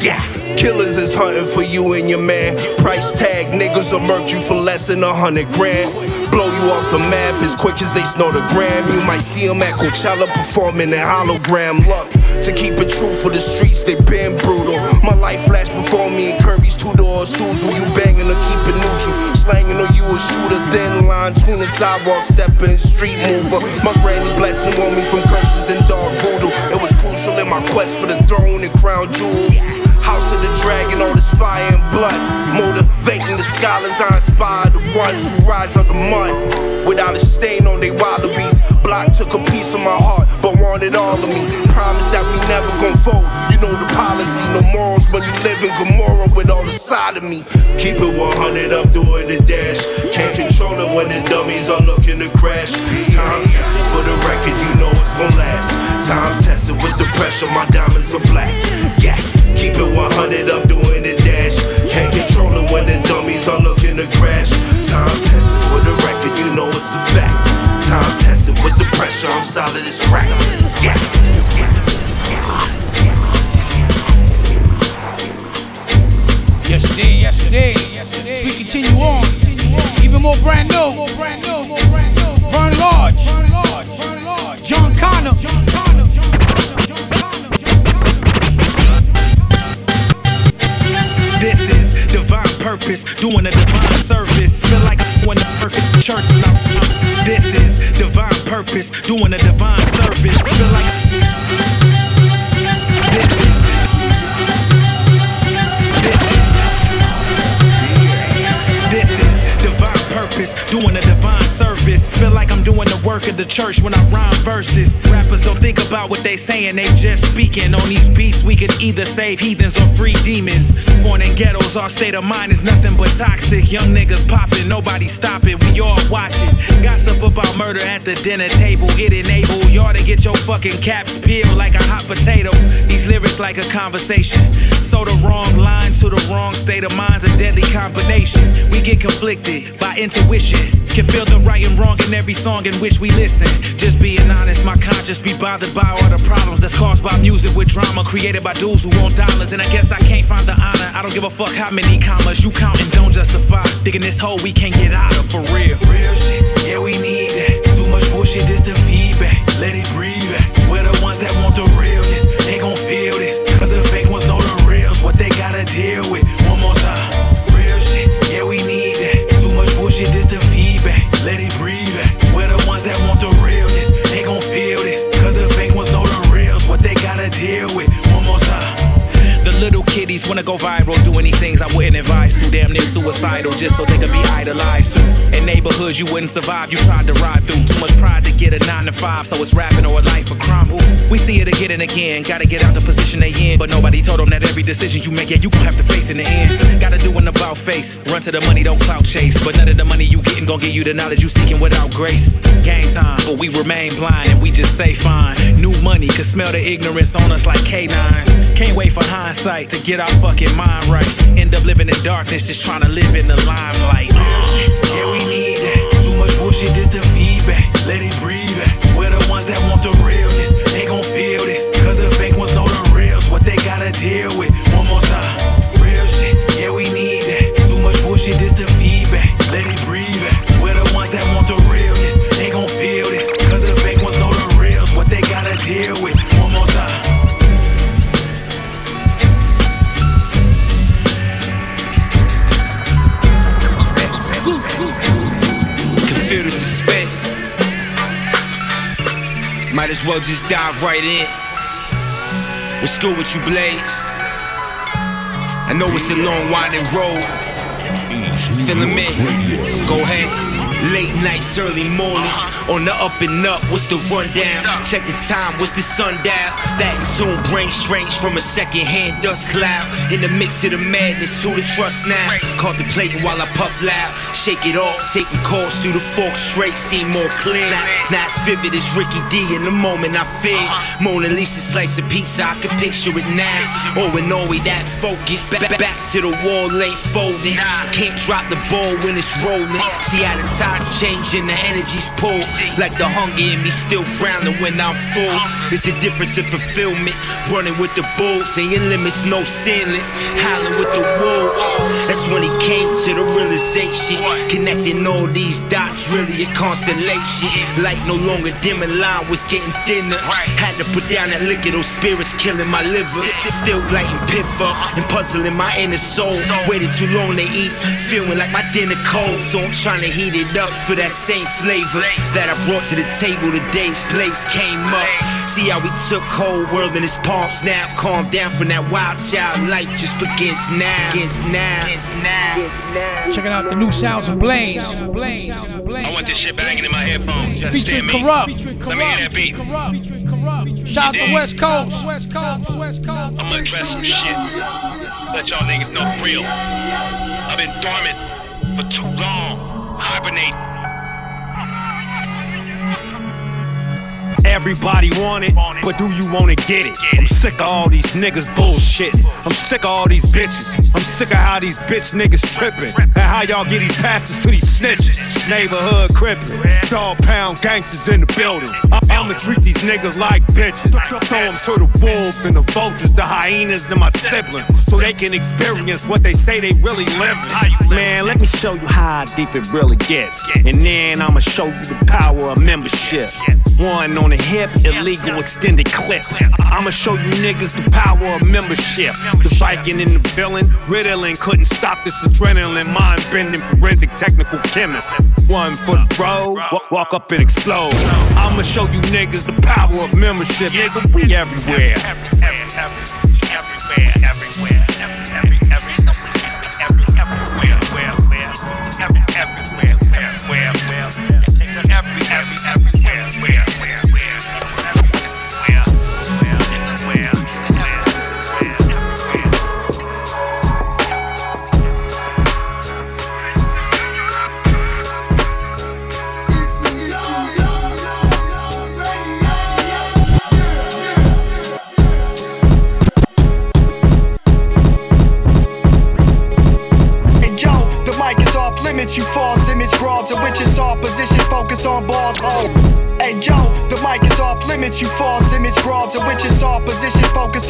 Yeah, killers is hunting for you and your man. Price tag, niggas will murk you for less than a hundred grand. Blow you off the map as quick as they snort a gram. You might see them at Coachella performing in hologram. Luck to keep it true for the streets, they been brutal. My life flashed before me in Kirby's two doors. Suzu, you banging or keep it neutral. Slanging or you a shooter, thin line between the sidewalk, stepping street mover. My granny blessing on me from curses and dark voodoo. It was crucial in my quest for the throne and crown jewels. House of the dragon, all this fire and blood. Motivating the scholars, I inspire the ones who rise up the mud. Without a stain on they Wallabees. Block took a piece of my heart, but wanted all of me. Promise that we never gon' fold. You know the policy, no morals when you live in Gomorrah with all the side of me. Keep it 100, I'm doing the dash. Can't control it when the dummies are looking to crash. Time tested for the record, you know it's gon' last. Time tested with the pressure, my diamonds are black. Yeah, keep it 100, I'm doing the dash. Can't control it when the dummies are looking to crash. Time tested for the what they saying, they just speaking. On these beats, we could either save heathens or free demons. Born in ghettos, our state of mind is nothing but toxic. Young niggas popping, nobody stopping, we all watching. Gossip about murder at the dinner table, it enable y'all to get your fucking caps peeled like a hot potato. These lyrics like a conversation. So the wrong line to the wrong state of mind's a deadly combination. We get conflicted by intuition. Can feel the right and wrong in every song in which we listen. Just being honest, my conscience be bothered by all the problems that's caused by music with drama created by dudes who want dollars. And I guess I can't find the honor. I don't give a fuck how many commas you count and don't justify. Digging this hole we can't get out of for real. Real shit, yeah, we need it. Too much bullshit, this the feedback. Let it breathe. We're the ones that want the realness. Go viral, doing these things I wouldn't advise to. Damn suicidal, just so they could be idolized. In neighborhoods you wouldn't survive, you tried to ride through. Too much pride to get a nine to five, so it's rapping or a life of crime. Ooh, we see it again and again. Gotta get out the position they in, but nobody told them that every decision you make, yeah, you gon' have to face in the end. Gotta do an about face, run to the money, don't clout chase. But none of the money you getting gon' give you the knowledge you seeking without grace. Game time, but we remain blind and we just say fine. New money could smell the ignorance on us like K9s. Can't wait for hindsight to get our fucking mind right. End up living in darkness, just trying to live in the limelight. Yeah, we need that. Too much bullshit, this the feedback. Let it breathe. We're the ones that well just dive right in. What's good with you, Blaze? I know it's a long, winding road. Feeling me? Go ahead. Late nights, early mornings, on the up and up. What's the rundown? Check the time. What's the sundial? That in tune, brain strange from a secondhand dust cloud. In the mix of the madness, who to trust now? Contemplating while I puff loud, shake it off, taking calls through the fork straight, see more clear. Now now it's vivid as Ricky D in the moment I feel. Mona Lisa slice of pizza, I can picture it now. Oh, and all we that focus. Back, back to the wall, ain't folding. Can't drop the ball when it's rolling. See how the tides changing, the energy's pulled. Like the hunger in me still growling when I'm full. It's a difference in fulfillment. Running with the bulls, ain't your limits, no ceilings. Howling with the wolves. That's when he came to the realization. Connecting all these dots, really a constellation. Light no longer dim dimming, line was getting thinner. Had to put down that liquor, those spirits killing my liver. Still lighting piff up and puzzling my inner soul. Waited too long to eat, feeling like my dinner cold. So I'm trying to heat it up for that same flavor that I brought to the table the day's place came up. See how we took whole world in his palms now. Calm down from that wild child. Life just begins now. Begins now. Checking out the new sounds of Blaze. I want this shit banging in my headphones. You Featuring understand me? Kurupt. Let me hear that beat. Shout out to? West Coast. West Coast. West Coast. I'm gonna address some shit. Let y'all niggas know for real. I've been dormant for too long. Hibernate. Everybody want it, but do you wanna get it? I'm sick of all these niggas bullshit. I'm sick of all these bitches. I'm sick of how these bitch niggas tripping. And how y'all get these passes to these snitches. Neighborhood crippin'. Dogg Pound gangsters in the building. I- I'ma treat these niggas like bitches. Throw them to the wolves and the vultures, the hyenas and my siblings. So they can experience what they say they really living. Man, let me show you how deep it really gets. And then I'ma show you the power of membership. One on the hip, illegal extended clip. I'ma show you niggas the power of membership. The Viking and the villain, Ritalin couldn't stop this adrenaline, mind bending forensic technical chemist. One for the road, walk up and explode. I'ma show you niggas the power of membership, nigga. We everywhere.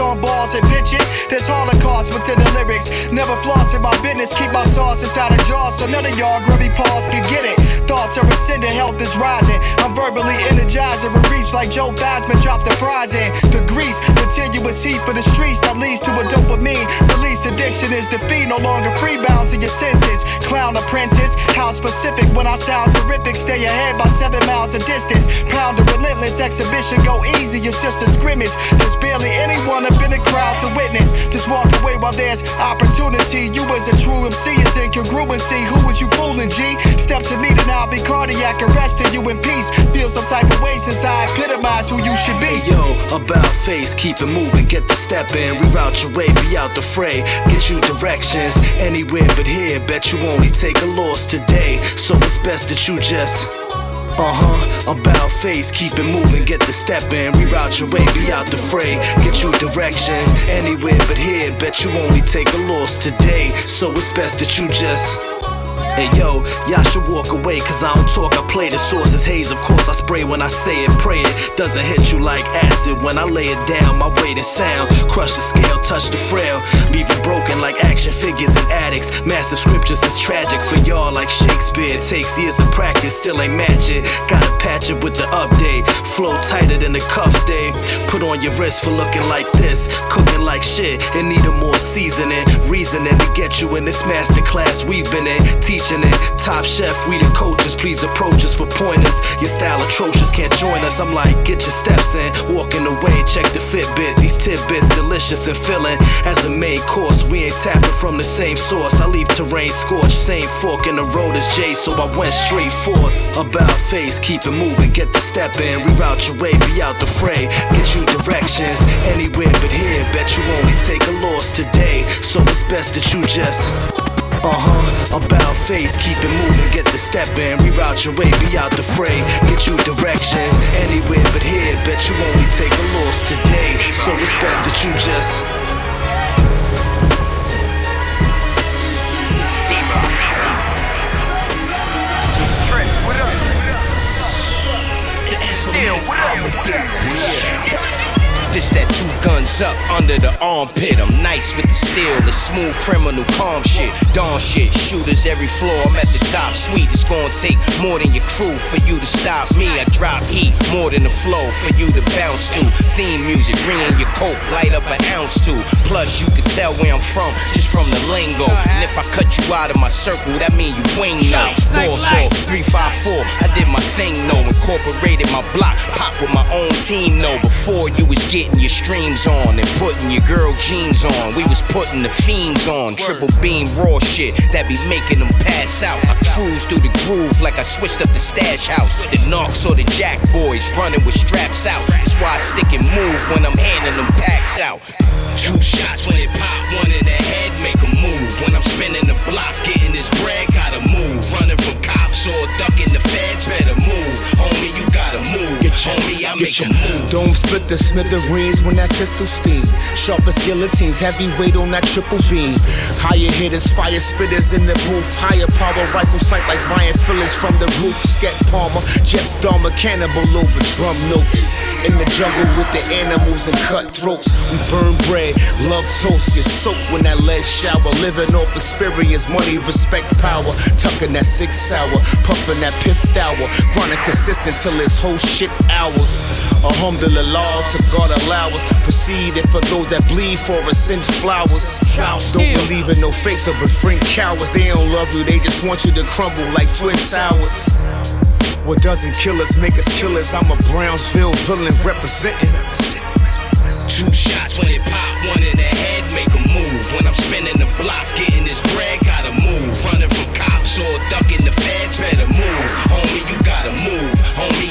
On balls and pitch it. There's holocaust within the lyrics. Never floss in my business, keep my sauce inside a jar so none of y'all grubby paws can get it. Thoughts are ascending, health is rising. I'm verbally energizing, we reach like Joe Theismann, drop the fries in. The grease, continuous heat for the streets that leads to a dopamine. Release addiction is defeat, no longer free bound to your senses. Clown apprentice, how specific when I sound terrific. Stay ahead by seven miles of distance. Pound a relentless exhibition, go easy, it's just a scrimmage. There's barely anyone up in the crowd to witness. Just walk away while there's opportunity. You as a true MC is incongruency. Who is you fooling, G? Step to me, then I'll be cardiac arresting you in peace. Feel some type of way since I epitomize who you should be. Yo, about face, keep it moving, get the step in, reroute your way, be out the fray, get you directions anywhere but here. Bet you only take a loss today, so it's best that you just. Uh huh, about face, keep it moving, get the step in, reroute your way, be out the fray, get you directions anywhere but here. Bet you only take a loss today, so it's best that you just. Hey yo, y'all should walk away cause I don't talk, I play the sources haze. Of course, I spray when I say it, pray it. Doesn't hit you like acid when I lay it down. My weight and sound, crush the scale, touch the frail. Leave it broken like action figures and addicts. Massive scriptures is tragic for y'all like Shakespeare. Takes years of practice, still ain't match it. Gotta patch it with the update. Flow tighter than the cuffs day. Put on your wrist for looking like this. Cooking like shit, it need a more seasoning. Reasoning to get you in this master class we've been in. Teaching it. Top chef, we the coaches, please approach us for pointers. Your style atrocious, can't join us. I'm like, get your steps in. Walking away, check the Fitbit. These tidbits delicious and filling. As a main course, we ain't tapping from the same source. I leave terrain scorched, same fork in the road as Jay, so I went straight forth. About face, keep it moving, get the step in. Reroute your way, be out the fray. Get you directions anywhere but here. Bet you only take a loss today, so it's best that you just. Uh huh, about face, keep it moving, get the step in, reroute your way, be out the fray, get you directions anywhere but here. Bet you only take a loss today, so it's best that you just. This that two guns up under the armpit. I'm nice with the steel, the smooth criminal calm shit. Dawn shit, shooters every floor. I'm at the top. Sweet, it's gonna take more than your crew for you to stop me. I drop heat more than the flow for you to bounce to. Theme music, ringing your coat, light up an ounce to. Plus, you can tell where I'm from just from the lingo. And if I cut you out of my circle, that mean you wing no. Boss off, 354. I did my thing, no. Incorporated my block, pop with my own team, no. Before you was getting your streams on and putting your girl jeans on. We was putting the fiends on. Triple beam raw shit that be making them pass out. I cruise through the groove like I switched up the stash house. The Knox or the Jack boys running with straps out. That's why I stick and move when I'm handing them packs out. Two shots when it pop, one in the head, make a move. When I'm spinning the block, getting this bread, gotta move. Running from cops or ducking get. Don't split the smithereens when that pistol steam. Sharp as guillotines, heavyweight on that triple beam. Higher hitters, fire spitters in the booth. Higher power rifles fight like Ryan Phillips from the roof. Sket Palmer, Jeff Dahmer, cannibal over drum notes. In the jungle with the animals and cutthroats. We burn bread, love toast, get soaked when that lead shower. Living off experience, money, respect, power. Tucking that six sour, puffing that piff hour. Running consistent till it's whole shit hours. Alhamdulillah, to God allow us. Proceed and for those that bleed for us, send flowers. Don't believe in no fakes or befriend cowards. They don't love you, they just want you to crumble like Twin Towers. What doesn't kill us make us killers. I'm a Brownsville villain representing. Two shots when it pop, one in the head, make a move. When I'm spinning the block, getting this bread, gotta move. Running from cops or ducking the feds, better move. Homie, you gotta move. Homie,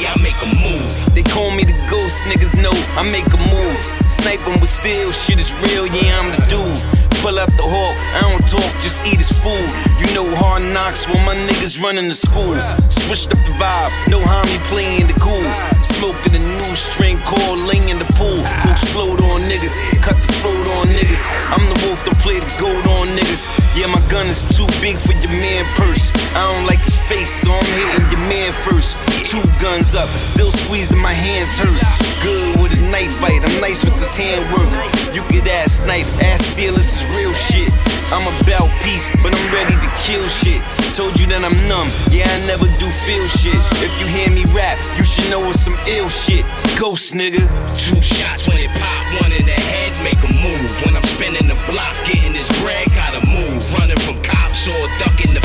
ghost, niggas know I make a move. Sniping with steel, shit is real, yeah, I'm the dude. Pull out the hawk, I don't talk, just eat his food. You know hard knocks when my niggas running to school. Switched up the vibe, no homie playing the cool. Smoking a new string called Ling in the pool. Who's float on niggas, cut the throat on niggas. I'm the wolf, don't play the goat on niggas. Yeah, my gun is too big for your man purse. I don't like his face, so I'm hitting your man first. Two guns up, still squeezed and my hands hurt. Good with a knife fight, I'm nice with this handwork. You could ask Snyp, ask Steelers is real shit. I'm about peace, but I'm ready to kill shit. Told you that I'm numb, yeah, I never do feel shit. If you hear me rap, you should know it's some ill shit. Ghost nigga. Two shots when it pop, one in the head, make a move. When I'm spinning the block, getting this bread, gotta move. Running from cops or ducking the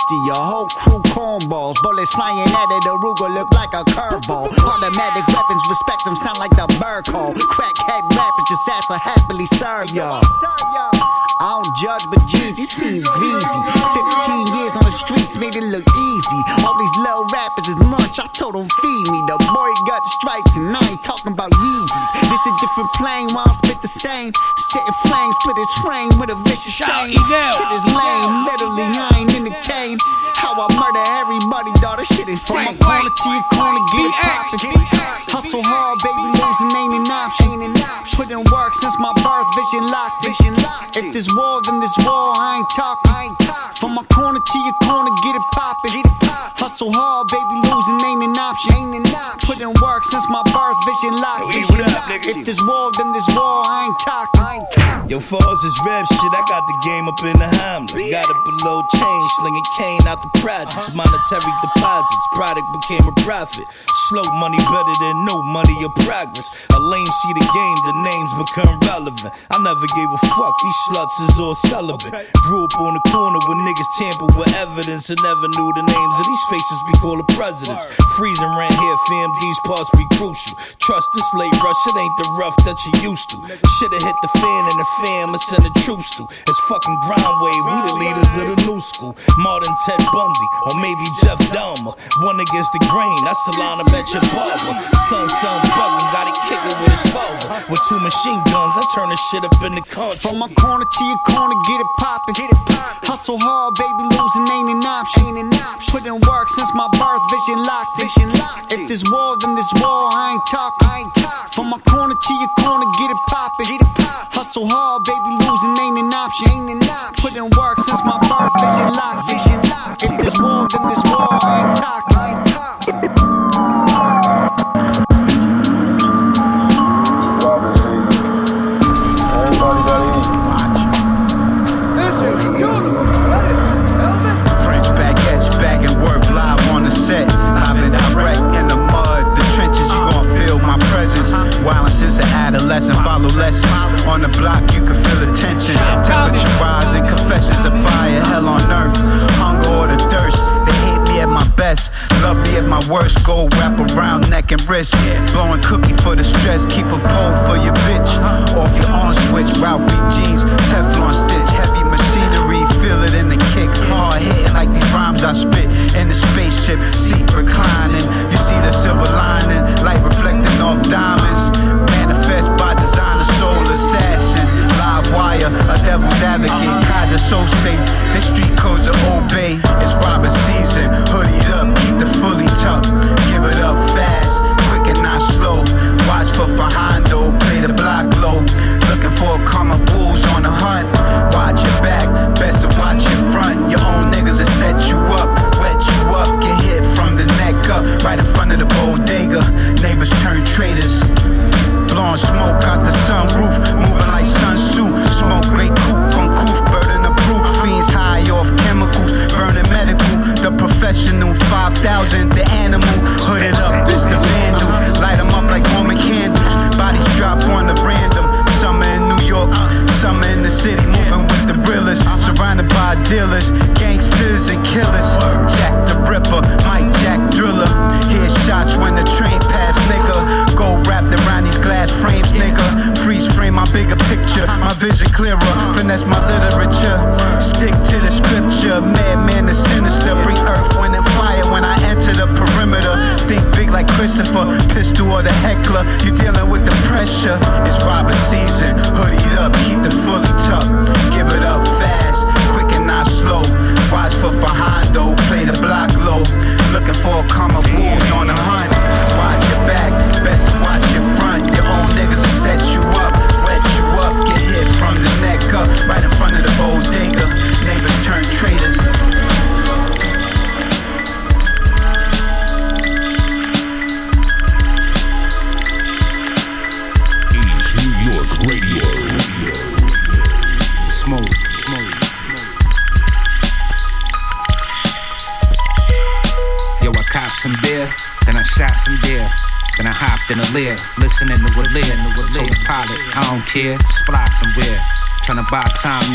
dusty, your whole crew cornballs. Bullets flying at it, the Ruger look like a curveball. Automatic weapons, respect them, sound like the bird call. Crackhead rappers, just ass will happily serve y'all. I don't judge, but jeez, these fiends greasy. 15 years on the streets made it look easy. All these little rappers is lunch, I told them feed me. The boy got stripes, and I ain't talking about Yeezys. This a different plane, while I spit the same. Setting flames, split his frame with a vicious shame. Shit is lame, literally, I shit insane. Corner to your corner, get it poppin'. Hustle hard, baby, losing ain't an option. Put in work since my birth, vision locked. Vision locked. If this war, then this war, I ain't talking. From my corner to your corner, get it poppin'. Hustle hard, baby, losing ain't an option. Put in work since my birth, vision locked. Yo, what up, nigga? If this war, then this war, I ain't talking. Yo, falls is rap shit, I got the game up in the Hamlet. Got it below chain, slinging cane out the projects. Uh-huh. Monetary deposits, product became a profit. Slow money better than no money or progress. A lame see the game, the names become relevant. I never gave a fuck, these sluts is all celibate. Grew up on the corner where niggas tamper with evidence and never knew the names of these faces be called the presidents. Freezing around here, fam, these parts be crucial. Trust this late rush, it ain't the rough that you used to. Should've hit the fan and the fam, it's in the truce to. It's fucking ground wave, we the leaders of the new school. Martin Ted Bundy, or maybe Jeff Dahmer. One against the grain, that's the line I bet your barber. Son, son, bugging, got it kicking with his father. With two machine guns, I turn this shit up in the country. From my corner to your corner, get it poppin'. Get it poppin'. Hustle hard, baby, losing ain't an option. Ain't an option. Put in work since my birth, vision locked. Vision locked. If this war, then this war, I ain't talking. I ain't talking. From my corner to your corner, get it poppin'. Get it poppin'. Hustle hard, baby, losing ain't an option. Ain't an option. Put in work since my birth, vision locked. Vision locked. If this war, then this war, I ain't talking. I ain't talking. French baguettes, bag and work live on the set. I've been direct in the mud, the trenches, you gon' feel my presence. Violence is an adolescent, follow lessons. On the block, you can feel the tension. Temperature rising, confessions to fire, hell on earth. Hunger or the thirst, they hate me at my best. Love me at my worst, go wrap around neck and wrist. Blowing cookie for the stress, keep a pole for your bitch. Off your on switch, Ralphie jeans, Teflon stitch, heavy machinery, feel it in the kick. Hard hitting like these rhymes I spit in the spaceship, seat reclining. You see the silver lining, light reflecting off diamonds. Devil's advocate, Kaja so safe. The street codes to obey. It's Robin season, hoodied up, keep the fully tucked. Give it up fast, quick and not slow. Watch for Fajando,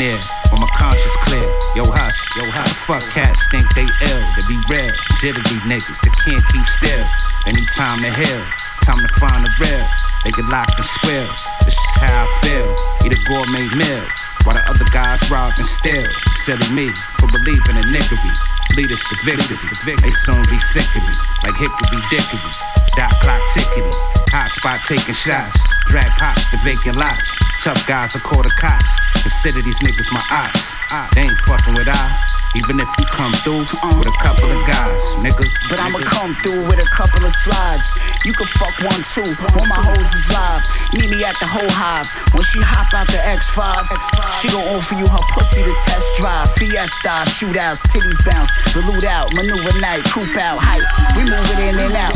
near, when my conscience clear. Yo, hush, yo, hush. Fuck cats think they ill, they be real. Jittery niggas that can't keep still. Anytime to heal, time to find the real. They get locked and squeal. This is how I feel. Eat a gourmet meal. While the other guys rob and steal. Silly me for believing in niggery. Lead us to victory. They soon be sick of me, like hickory dickory. Dot clock tickety. Hot spot taking shots. Drag pops to vacant lots. Tough guys will call the cops. Consider these niggas my ops. They ain't fucking with I. Even if you come through with a couple of guys, nigga. But I'ma come through with a couple of slides. You can fuck one too. All my hoes is live. Meet me at the whole hive. When she hop out the X5, she gon' offer you her pussy to test drive. Fiesta, shootouts, titties bounce, loot out, maneuver night, coop out, heist. We move it in and out.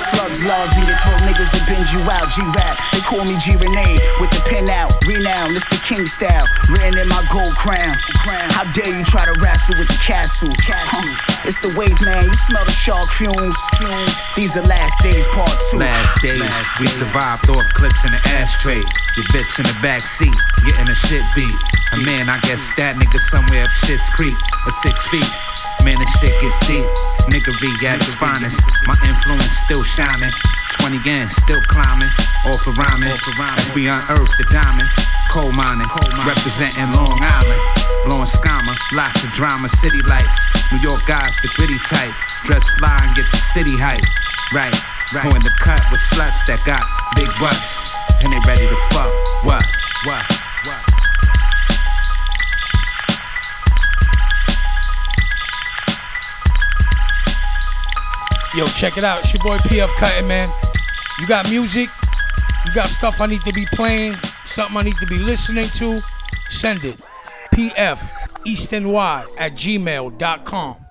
Slugs, laws in your throat, niggas will bend you out. G-Rap, they call me G-Renee with the pen out. Renown, it's the king style. Written in my gold crown. How dare you try to wrestle with the castle? Huh. It's the wave, man. You smell the shark fumes. These are last days, part two. Last days, we survived off clips in the ashtray. Your bitch in the back seat, getting a shit beat. And man, I guess that nigga somewhere up shit's creek, or six feet. Man, this shit gets deep. Niggery at its finest. My influence still shining. 20 again, still climbing. All for rhyming. As we unearth the diamond. Coal mining, representing Long Island. Blowing scammer, lots of drama, city lights. New York guys, the gritty type. Dress fly and get the city hype. Right, right. Go in the cut with sluts that got big butts. And they ready to fuck. What? What? What? Yo, check it out. It's your boy PF Cuttin, man. You got music, you got stuff I need to be playing, something I need to be listening to, send it. PF East NY at gmail.com.